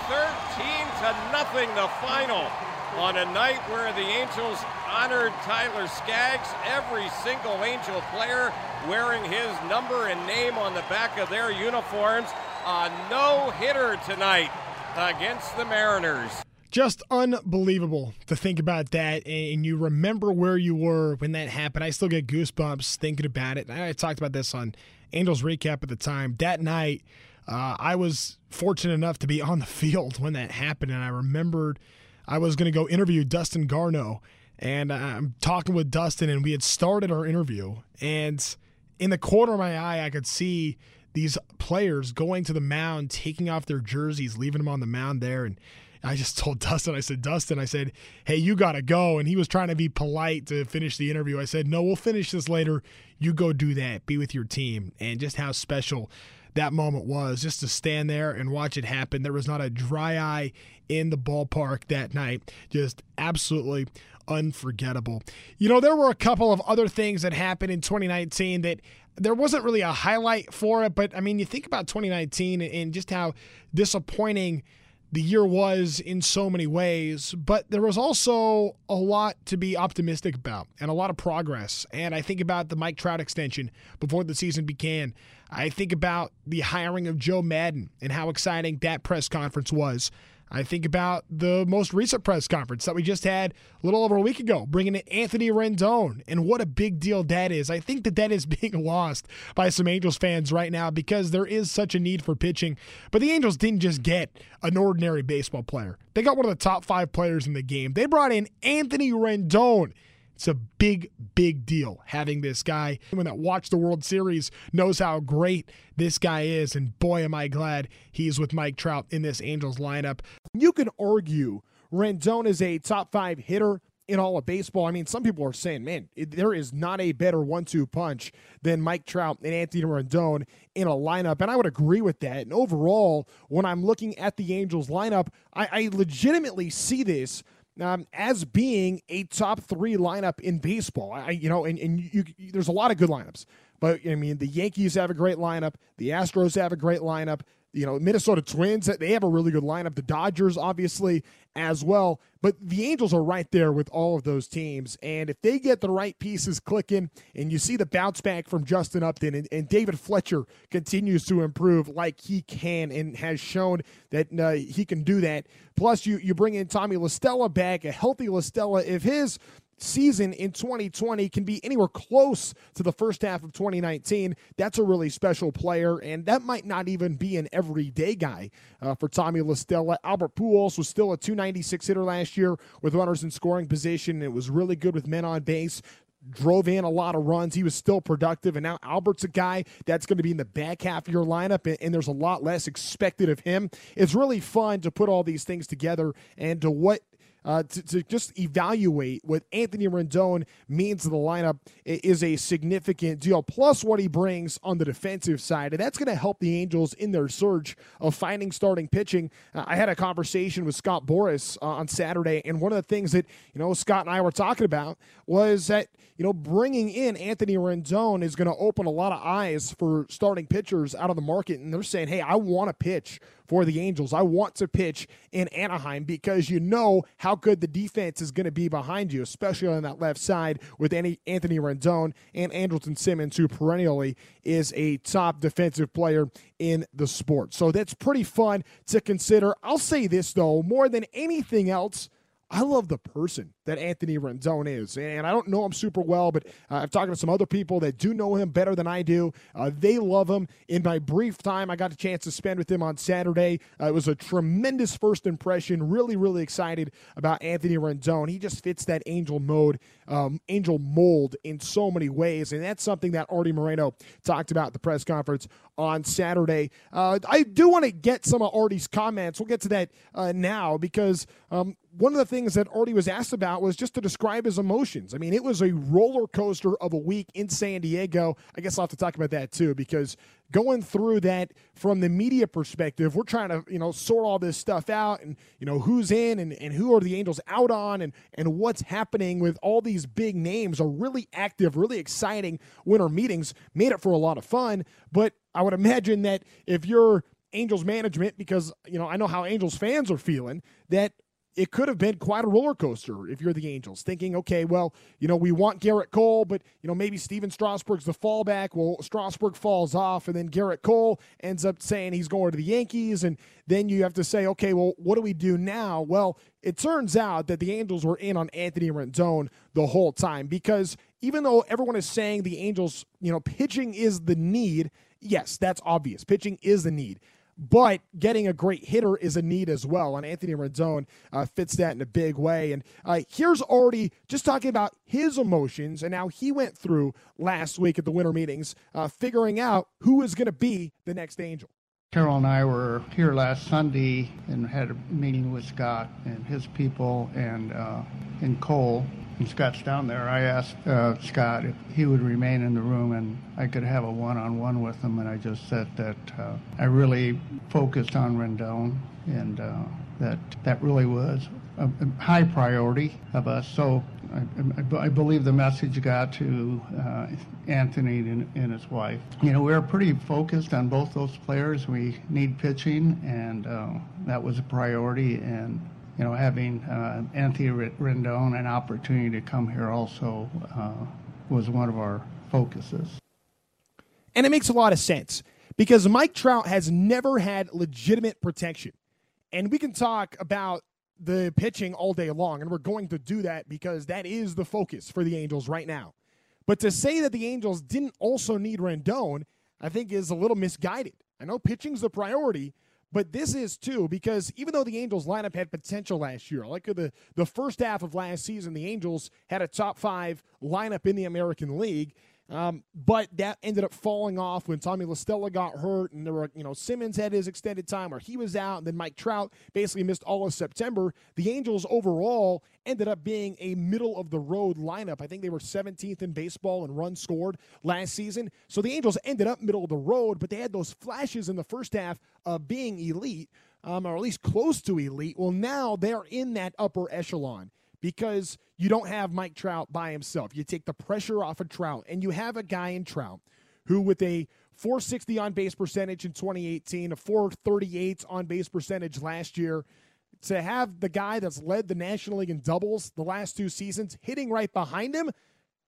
13 to nothing the final on a night where the Angels honored Tyler Skaggs. Every single Angel player wearing his number and name on the back of their uniforms. A no hitter tonight against the Mariners just unbelievable to think about that and you remember where you were when that happened. I still get goosebumps thinking about it. I talked about this on angels recap at the time. That night uh, i was fortunate enough to be on the field when that happened and i remembered i was going to go interview dustin garneau and i'm talking with dustin and we had started our interview and in the corner of my eye i could see these players going to the mound taking off their jerseys leaving them on the mound there and I just told Dustin, I said, Dustin, I said, hey, you got to go. And he was trying to be polite to finish the interview. I said, no, we'll finish this later. You go do that. Be with your team. And just how special that moment was just to stand there and watch it happen. There was not a dry eye in the ballpark that night. Just absolutely unforgettable. You know, there were a couple of other things that happened in 2019 that there wasn't really a highlight for it, but I mean, you think about 2019 and just how disappointing the year was in so many ways, but there was also a lot to be optimistic about and a lot of progress. And I think about the Mike Trout extension before the season began. I think about the hiring of Joe Maddon and how exciting that press conference was. I think about the most recent press conference that we just had a little over a week ago, bringing in Anthony Rendon, and what a big deal that is. I think that that is being lost by some Angels fans right now because there is such a need for pitching. But the Angels didn't just get an ordinary baseball player, they got one of the top five players in the game. They brought in Anthony Rendon. It's a big, big deal having this guy. Anyone that watched the World Series knows how great this guy is, and boy, am I glad he's with Mike Trout in this Angels lineup. You can argue Rendon is a top five hitter in all of baseball. I mean, some people are saying, man, it, there is not a better one two punch than Mike Trout and Anthony Rendon in a lineup. And I would agree with that. And overall, when I'm looking at the Angels lineup, I, I legitimately see this um, as being a top three lineup in baseball. I, you know, and, and you, you, there's a lot of good lineups, but I mean, the Yankees have a great lineup. The Astros have a great lineup. You know, Minnesota Twins, they have a really good lineup. The Dodgers, obviously, as well. But the Angels are right there with all of those teams. And if they get the right pieces clicking and you see the bounce back from Justin Upton and, and David Fletcher continues to improve like he can and has shown that uh, he can do that. Plus, you, you bring in Tommy La Stella back, a healthy La Stella. If his season in 2020 can be anywhere close to the first half of 2019, that's a really special player, and that might not even be an everyday guy uh, for Tommy La Stella. Albert Pujols was still a 296 hitter last year with runners in scoring position. It was really good with men on base drove in a lot of runs. He was still productive. And now Albert's a guy that's going to be in the back half of your lineup, and, there's a lot less expected of him. It's really fun to put all these things together and to what uh, to, to, just evaluate what Anthony Rendon means to the lineup is a significant deal. Plus, what he brings on the defensive side, and that's going to help the Angels in their search of finding starting pitching. Uh, I had a conversation with Scott Boras uh, on Saturday, and one of the things that you know Scott and I were talking about was that you know bringing in Anthony Rendon is going to open a lot of eyes for starting pitchers out of the market, and they're saying, "Hey, I want to pitch for the Angels. I want to pitch in Anaheim because you know how good the defense is going to be behind you, especially on that left side with any Anthony Rendon and Andrelton Simmons, who perennially is a top defensive player in the sport. So that's pretty fun to consider. I'll say this though, more than anything else, I love the person that Anthony Rendon is. And I don't know him super well, but uh, I've talked to some other people that do know him better than I do. Uh, they love him. In my brief time, I got a chance to spend with him on Saturday. Uh, it was a tremendous first impression. Really, really excited about Anthony Rendon. He just fits that angel mode, um, angel mold in so many ways. And that's something that Artie Moreno talked about at the press conference on Saturday. Uh, I do want to get some of Artie's comments. We'll get to that uh, now because um, one of the things that Arte was asked about was just to describe his emotions. I mean, it was a roller coaster of a week in San Diego. I guess I'll have to talk about that too, because going through that from the media perspective, we're trying to, you know, sort all this stuff out and, you know, who's in and, and who are the Angels out on and, and what's happening with all these big names are really active, really exciting winter meetings. Made it for a lot of fun. But I would imagine that if you're Angels management, because, you know, I know how Angels fans are feeling, that it could have been quite a roller coaster if you're the Angels, thinking, okay, well, you know, we want Gerrit Cole, but, you know, maybe Stephen Strasburg's the fallback. Well, Strasburg falls off, and then Gerrit Cole ends up saying he's going to the Yankees. And then you have to say, okay, well, what do we do now? Well, it turns out that the Angels were in on Anthony Rendon the whole time because even though everyone is saying the Angels, you know, pitching is the need, yes, that's obvious. Pitching is the need but getting a great hitter is a need as well. And Anthony Rendon uh, fits that in a big way. And uh, here's already just talking about his emotions and how he went through last week at the winter meetings, uh, figuring out who is going to be the next Angel. Carol and I were here last Sunday and had a meeting with Scott and his people and uh, and Cole and Scott's down there, I asked uh, Scott if he would remain in the room and I could have a one-on-one with him, and I just said that uh, I really focused on Rendon and uh, that that really was a, a, high priority of us. So I, I, I believe the message got to uh, Anthony and, and, his wife. You know, we are pretty focused on both those players. We need pitching, and uh, that was a priority. And you know, having uh, Anthony Rendon an opportunity to come here also uh, was one of our focuses. And it makes a lot of sense because Mike Trout has never had legitimate protection. And we can talk about the pitching all day long, and we're going to do that because that is the focus for the Angels right now. But to say that the Angels didn't also need Rendon, I think is a little misguided. I know pitching's the priority, but this is too because even though the Angels lineup had potential last year, like the the first half of last season, the Angels had a top five lineup in the American League. Um, but that ended up falling off when Tommy La Stella got hurt, and there were, you know, Simmons had his extended time where he was out, and then Mike Trout basically missed all of September. The Angels overall ended up being a middle of the road lineup. I think they were 17th in baseball in runs scored last season. So the Angels ended up middle of the road, but they had those flashes in the first half of being elite, um, or at least close to elite. Well, now they're in that upper echelon because you don't have Mike Trout by himself. You take the pressure off of Trout, and you have a guy in Trout who, with a 460 on base percentage in 2018, a 438 on base percentage last year, to have the guy that's led the National League in doubles the last two seasons hitting right behind him,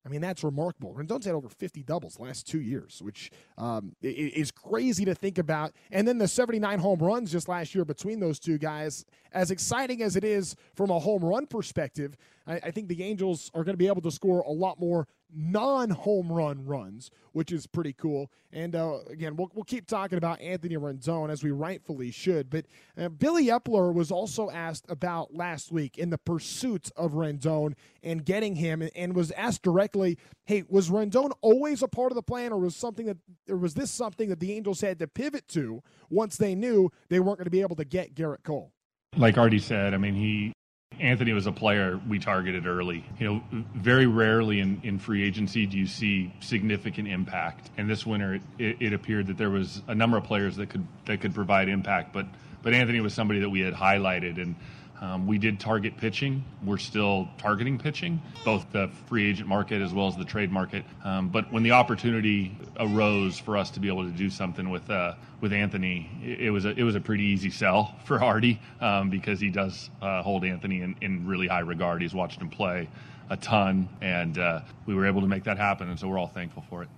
I mean, that's remarkable. Rendon's had over 50 doubles last two years, which um, is crazy to think about. And then the 79 home runs just last year between those two guys, as exciting as it is from a home run perspective, I, I think the Angels are going to be able to score a lot more non home run runs, which is pretty cool. And uh, again, we'll, we'll keep talking about Anthony Rendon as we rightfully should. But uh, Billy Eppler was also asked about last week in the pursuit of Rendon and getting him, and was asked directly, "Hey, was Rendon always a part of the plan, or was something that, or was this something that the Angels had to pivot to once they knew they weren't going to be able to get Gerrit Cole?" Like Arte said, I mean, he Anthony was a player we targeted early. You know, very rarely in, in free agency do you see significant impact. And this winter, it, it, appeared that there was a number of players that could that could provide impact. But but Anthony was somebody that we had highlighted, and um, we did target pitching. We're still targeting pitching, both the free agent market as well as the trade market. Um, but when the opportunity arose for us to be able to do something with uh, with Anthony, it, it, was a it was a pretty easy sell for Arte um, because he does uh, hold Anthony in, in really high regard. He's watched him play a ton, and uh, we were able to make that happen, and so we're all thankful for it.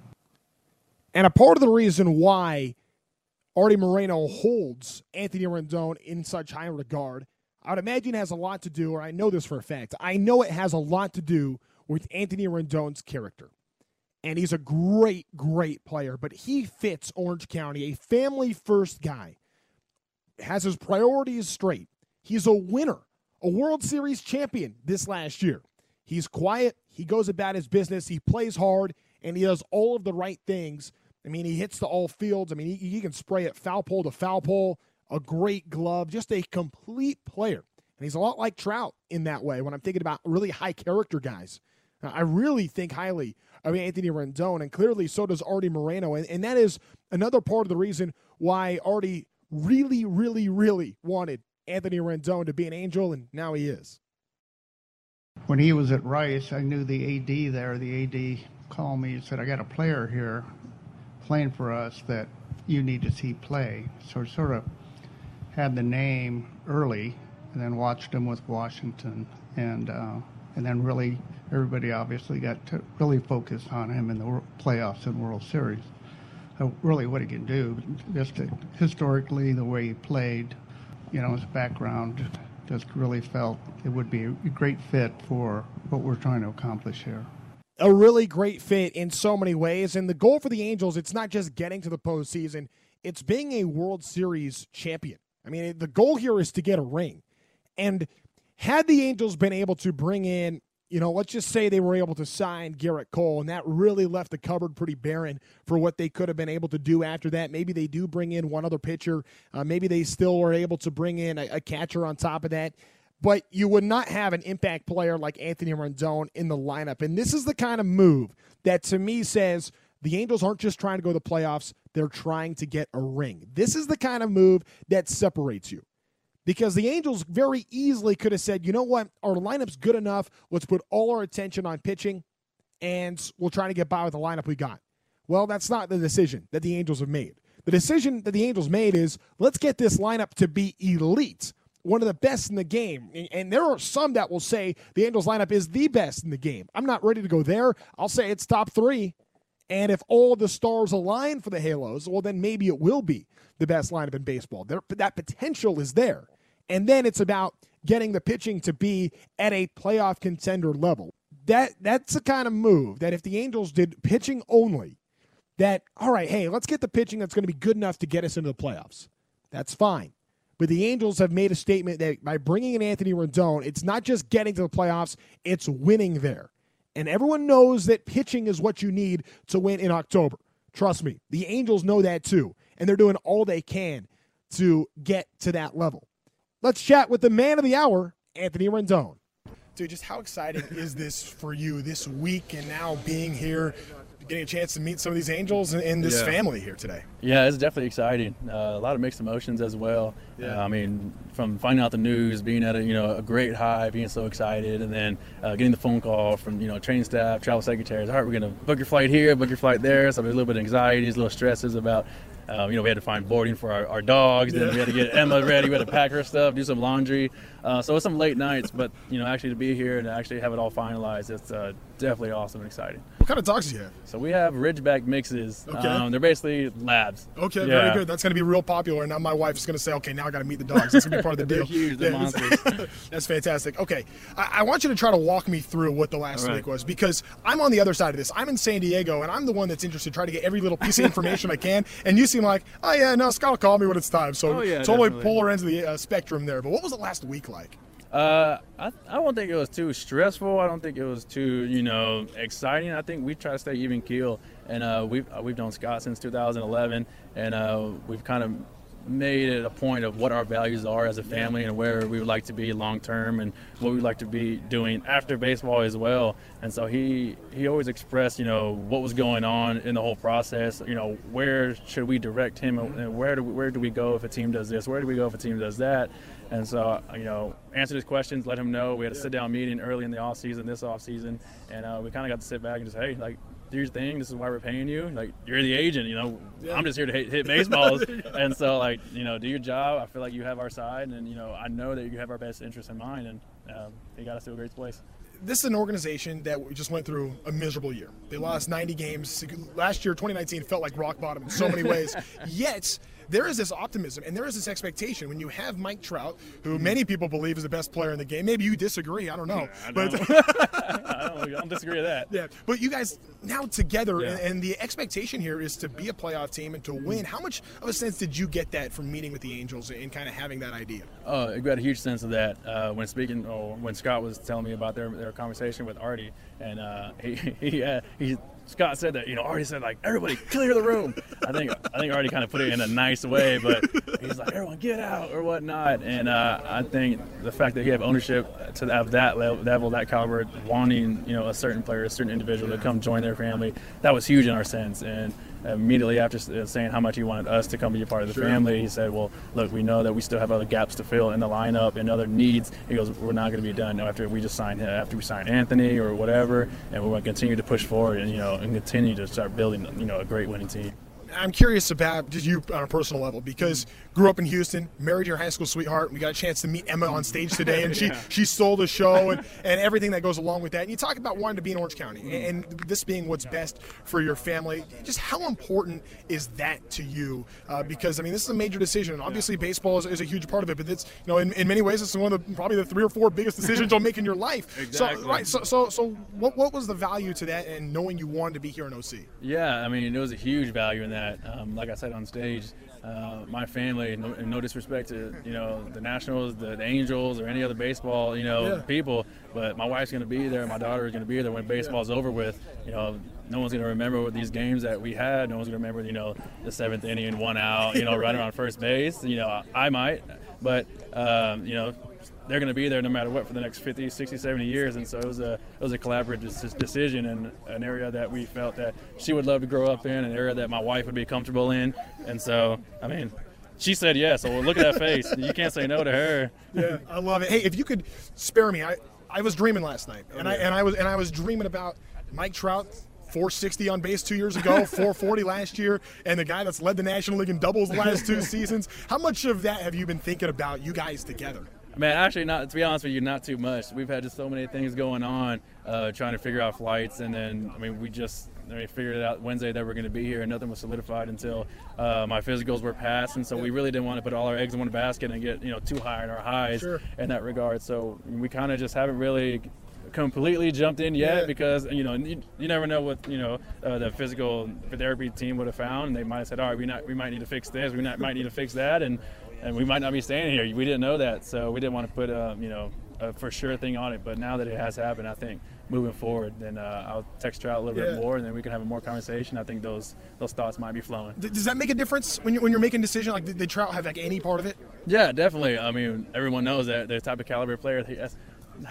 And a part of the reason why Arte Moreno holds Anthony Rendon in such high regard I would imagine has a lot to do, or I know this for a fact. I know it has a lot to do with Anthony Rendon's character. And he's a great, great player, but he fits Orange County, a family first guy, has his priorities straight. He's a winner, a World Series champion this last year. He's quiet, he goes about his business, he plays hard, and he does all of the right things. I mean, he hits the all fields. I mean, he, he can spray it foul pole to foul pole a great glove, just a complete player. And he's a lot like Trout in that way when I'm thinking about really high character guys. Uh, I really think highly of Anthony Rendon, and clearly so does Arte Moreno. And, and that is another part of the reason why Arte really, really, really wanted Anthony Rendon to be an angel, and now he is. When he was at Rice, I knew the AD there. The AD called me and said, I got a player here playing for us that you need to see play. So sort of had the name early, and then watched him with Washington, and uh, and then really everybody obviously got to really focus on him in the playoffs and World Series. Really, what he can do, just to, historically the way he played, you know, his background, just really felt it would be a great fit for what we're trying to accomplish here a really great fit in so many ways. And the goal for the Angels, it's not just getting to the postseason, it's being a World Series champion. I mean, the goal here is to get a ring. And had the Angels been able to bring in, you know, let's just say they were able to sign Gerrit Cole, and that really left the cupboard pretty barren for what they could have been able to do after that. Maybe they do bring in one other pitcher. Uh, maybe they still were able to bring in a, a catcher on top of that but you would not have an impact player like Anthony Rendon in the lineup. And this is the kind of move that to me says the Angels aren't just trying to go to the playoffs, they're trying to get a ring. This is the kind of move that separates you. Because the Angels very easily could have said, you know what, our lineup's good enough. Let's put all our attention on pitching, and we'll try to get by with the lineup we got. Well, that's not the decision that the Angels have made. The decision that the Angels made is let's get this lineup to be elite, one of the best in the game. And there are some that will say the Angels lineup is the best in the game. I'm not ready to go there. I'll say it's top three. And if all the stars align for the Halos, well, then maybe it will be the best lineup in baseball. There, that potential is there. And then it's about getting the pitching to be at a playoff contender level. That that's the kind of move that if the Angels did pitching only, that all right, hey, let's get the pitching that's going to be good enough to get us into the playoffs. That's fine. But the Angels have made a statement that by bringing in Anthony Rendon, it's not just getting to the playoffs, it's winning there. And everyone knows that pitching is what you need to win in October. Trust me, the Angels know that too. And they're doing all they can to get to that level. Let's chat with the man of the hour, Anthony Rendon. Dude, just how exciting is this for you this week and now being here getting a chance to meet some of these angels and, and this yeah. family here today. Yeah, it's definitely exciting. Uh, a lot of mixed emotions as well. Yeah. Uh, I mean, from finding out the news, being at a you know a great high, being so excited, and then uh, getting the phone call from you know training staff, travel secretaries. All right, we're gonna book your flight here, book your flight there. So there's a little bit of anxieties, a little stresses about um, you know, we had to find boarding for our, our dogs. Then we had to get Emma ready. We had to pack her stuff, do some laundry. Uh, so it's some late nights, but you know, actually to be here and actually have it all finalized, it's uh, definitely awesome and exciting. What kind of dogs do you have? So we have Ridgeback mixes. Okay. Um, they're basically labs. Okay, yeah. very good. That's going to be real popular. And now my wife is going to say, okay, now I got to meet the dogs. That's going to be part of the deal. huge. They're monsters. That's fantastic. Okay, I-, I, want you to try to walk me through what the last right. week was because I'm on the other side of this. I'm in San Diego, and I'm the one that's interested, try to get every little piece of information I can. And you seem like, oh yeah, no, Scott will call me when it's time. So oh, yeah, totally definitely. polar ends of the uh, spectrum there. But what was the last week like? Uh, I, I don't think it was too stressful. I don't think it was too, you know, exciting. I think we try to stay even keel, and uh, we've uh, we've known Scott since 2011, and uh, we've kind of made it a point of what our values are as a family and where we would like to be long term and what we would like to be doing after baseball as well. And so he he always expressed, you know, what was going on in the whole process. You know, where should we direct him and where do we, where do we go if a team does this? Where do we go if a team does that? And so, you know, answered his questions, let him know. We had a sit down meeting early in the off season, this off season, and uh, we kind of got to sit back and just, hey, like, do your thing. This is why we're paying you. Like, you're the agent, you know. Yeah. I'm just here to hit, hit baseballs. and so, like, you know, do your job. I feel like you have our side, and you know, I know that you have our best interest in mind, and um, you got us to a great place this is an organization that just went through a miserable year. They lost 90 games. Last year, 2019, felt like rock bottom in so many ways. Yet, there is this optimism and there is this expectation when you have Mike Trout, who many people believe is the best player in the game. Maybe you disagree. I don't know. I but don't. I, don't, I don't disagree with that. Yeah, but you guys now together, yeah. and, and, the expectation here is to be a playoff team and to win. How much of a sense did you get that from meeting with the Angels and kind of having that idea? Oh, I got a huge sense of that uh, when speaking, or when Scott was telling me about their, their conversation with Arte, and uh, he he, uh, he Scott said that, you know, Arte said like, everybody clear the room. I think I think Arte kind of put it in a nice way, but he's like, everyone get out or whatnot. And uh, I think the fact that he have ownership to have that level, that caliber, wanting you know a certain player, a certain individual to come join their family, that was huge in our sense. And immediately after uh, saying how much he wanted us to come be a part of the sure. family, he said, "Well, look, we know that we still have other gaps to fill in the lineup and other needs." He goes, "We're not going to be done after we just sign after we sign Anthony or whatever, and we're going to continue to push forward and you know and continue to start building you know a great winning team." I'm curious about just you on a personal level because grew up in Houston, married your high school sweetheart. We got a chance to meet Emma on stage today, and she yeah. she stole the show and, and everything that goes along with that. And you talk about wanting to be in Orange County mm. and this being what's best for your family. Just how important is that to you? Uh, because I mean, this is a major decision. Obviously, baseball is, is, a huge part of it, but it's you know in, in many ways it's one of the probably the three or four biggest decisions you'll make in your life. Exactly. So right. So so so what what was the value to that and knowing you wanted to be here in OC? Yeah, I mean, it was a huge value in that. Um, like I said on stage, uh, my family, no, no, disrespect to you know the Nationals, the, the, Angels, or any other baseball you know yeah. people, but my wife's going to be there, my daughter is going to be there when baseball's yeah. over with. You know, no one's going to remember these games that we had. No one's going to remember you know the seventh inning, one out, you know, running on first base. You know, I might, but um, you know they're going to be there no matter what for the next 50, 60, 70 years. And so it was a it was a collaborative decision and an area that we felt that she would love to grow up in, an area that my wife would be comfortable in. And so, I mean, she said yes. So look at that face. You can't say no to her. Yeah, I love it. Hey, if you could spare me, I I was dreaming last night, and I and I was and I was dreaming about Mike Trout 460 on base two years ago, 440 last year, and the guy that's led the National League in doubles the last two seasons. How much of that have you been thinking about you guys together? Man, actually, not to be honest with you, not too much. We've had just so many things going on, uh, trying to figure out flights, and then I mean, we just I mean, figured it out Wednesday that we're going to be here, and nothing was solidified until uh, my physicals were passed, and so we really didn't want to put all our eggs in one basket and get you know too high in our highs sure. in that regard. So we kind of just haven't really completely jumped in yet yeah. because you know you, you, never know what you know uh, the physical therapy team would have found. And they might have said, all right, we not we might need to fix this, we not, might need to fix that, and and we might not be staying here. We didn't know that, so we didn't want to put um, you know a for sure thing on it. But now that it has happened, I think moving forward, then uh, I'll text her out a little yeah. bit more, and then we can have a more conversation. I think those those thoughts might be flowing. Does that make a difference when you're when you're making a decision? Like, did, did Trout have like any part of it? Yeah, definitely. I mean, everyone knows that the type of caliber player he has,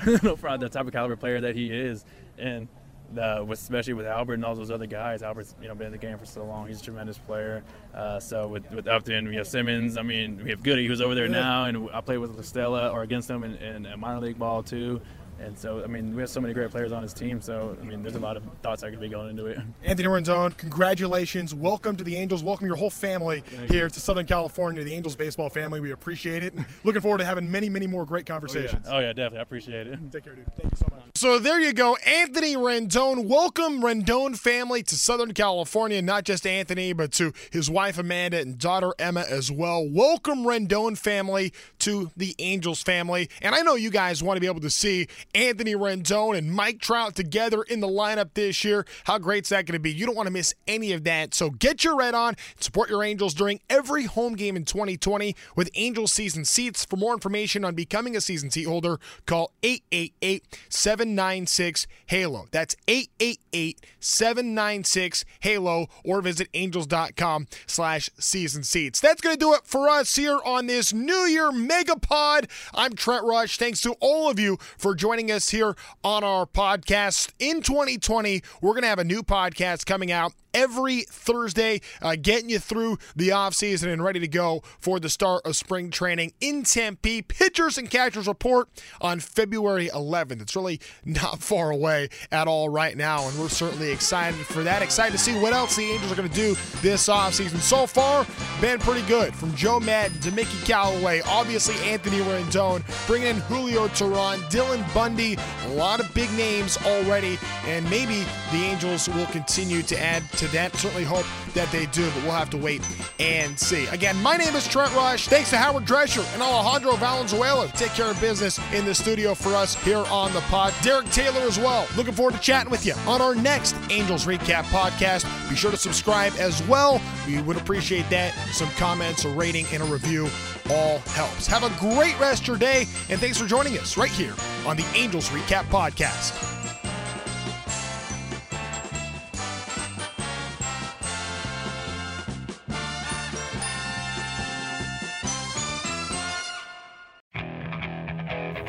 no problem, the type of caliber player that he is, and uh, especially with Albert and all those other guys. Albert's you know been in the game for so long. He's a tremendous player. Uh, so with, with Upton, we have Simmons. I mean, we have Goody who's over there now, and I played with Stella or against him in, in minor league ball too. And so, I mean, we have so many great players on his team. So, I mean, there's a lot of thoughts that could be going into it. Anthony Rendon, congratulations. Welcome to the Angels. Welcome your whole family Thank here you. to Southern California, the Angels baseball family. We appreciate it. And looking forward to having many, many more great conversations. Oh, yeah, oh, yeah definitely. I appreciate it. Take care, dude. Thank you so much. So there you go. Anthony Rendon. Welcome, Rendon family, to Southern California. Not just Anthony, but to his wife, Amanda, and daughter, Emma, as well. Welcome, Rendon family, to the Angels family. And I know you guys want to be able to see Anthony Rendon and Mike Trout together in the lineup this year. How great is that going to be? You don't want to miss any of that. So get your red on, support your Angels during every home game in 2020 with Angels season seats. For more information on becoming a season seat holder, call 888 796 HALO. That's 888 796 HALO or visit angels.com slash season seats. That's going to do it for us here on this New Year Megapod. I'm Trent Rush. Thanks to all of you for joining us here on our podcast. In 2020, we're going to have a new podcast coming out every Thursday, uh, getting you through the offseason and ready to go for the start of spring training in Tempe. Pitchers and catchers report on February 11th. It's really not far away at all right now, and we're certainly excited for that. Excited to see what else the Angels are going to do this offseason. So far, been pretty good. From Joe Maddon to Mickey Callaway, obviously Anthony Rendon, bringing in Julio Teheran, Dylan Bundy, a lot of big names already, and maybe the Angels will continue to add to that. Certainly hope that they do, but we'll have to wait and see. Again, my name is Trent Rush. Thanks to Howard Drescher and Alejandro Valenzuela take care of business in the studio for us here on the pod. Derek Taylor as well. Looking forward to chatting with you on our next Angels Recap podcast. Be sure to subscribe as well. We would appreciate that. Some comments, a rating, and a review all helps. Have a great rest of your day, and thanks for joining us right here on the Angels Recap Podcast.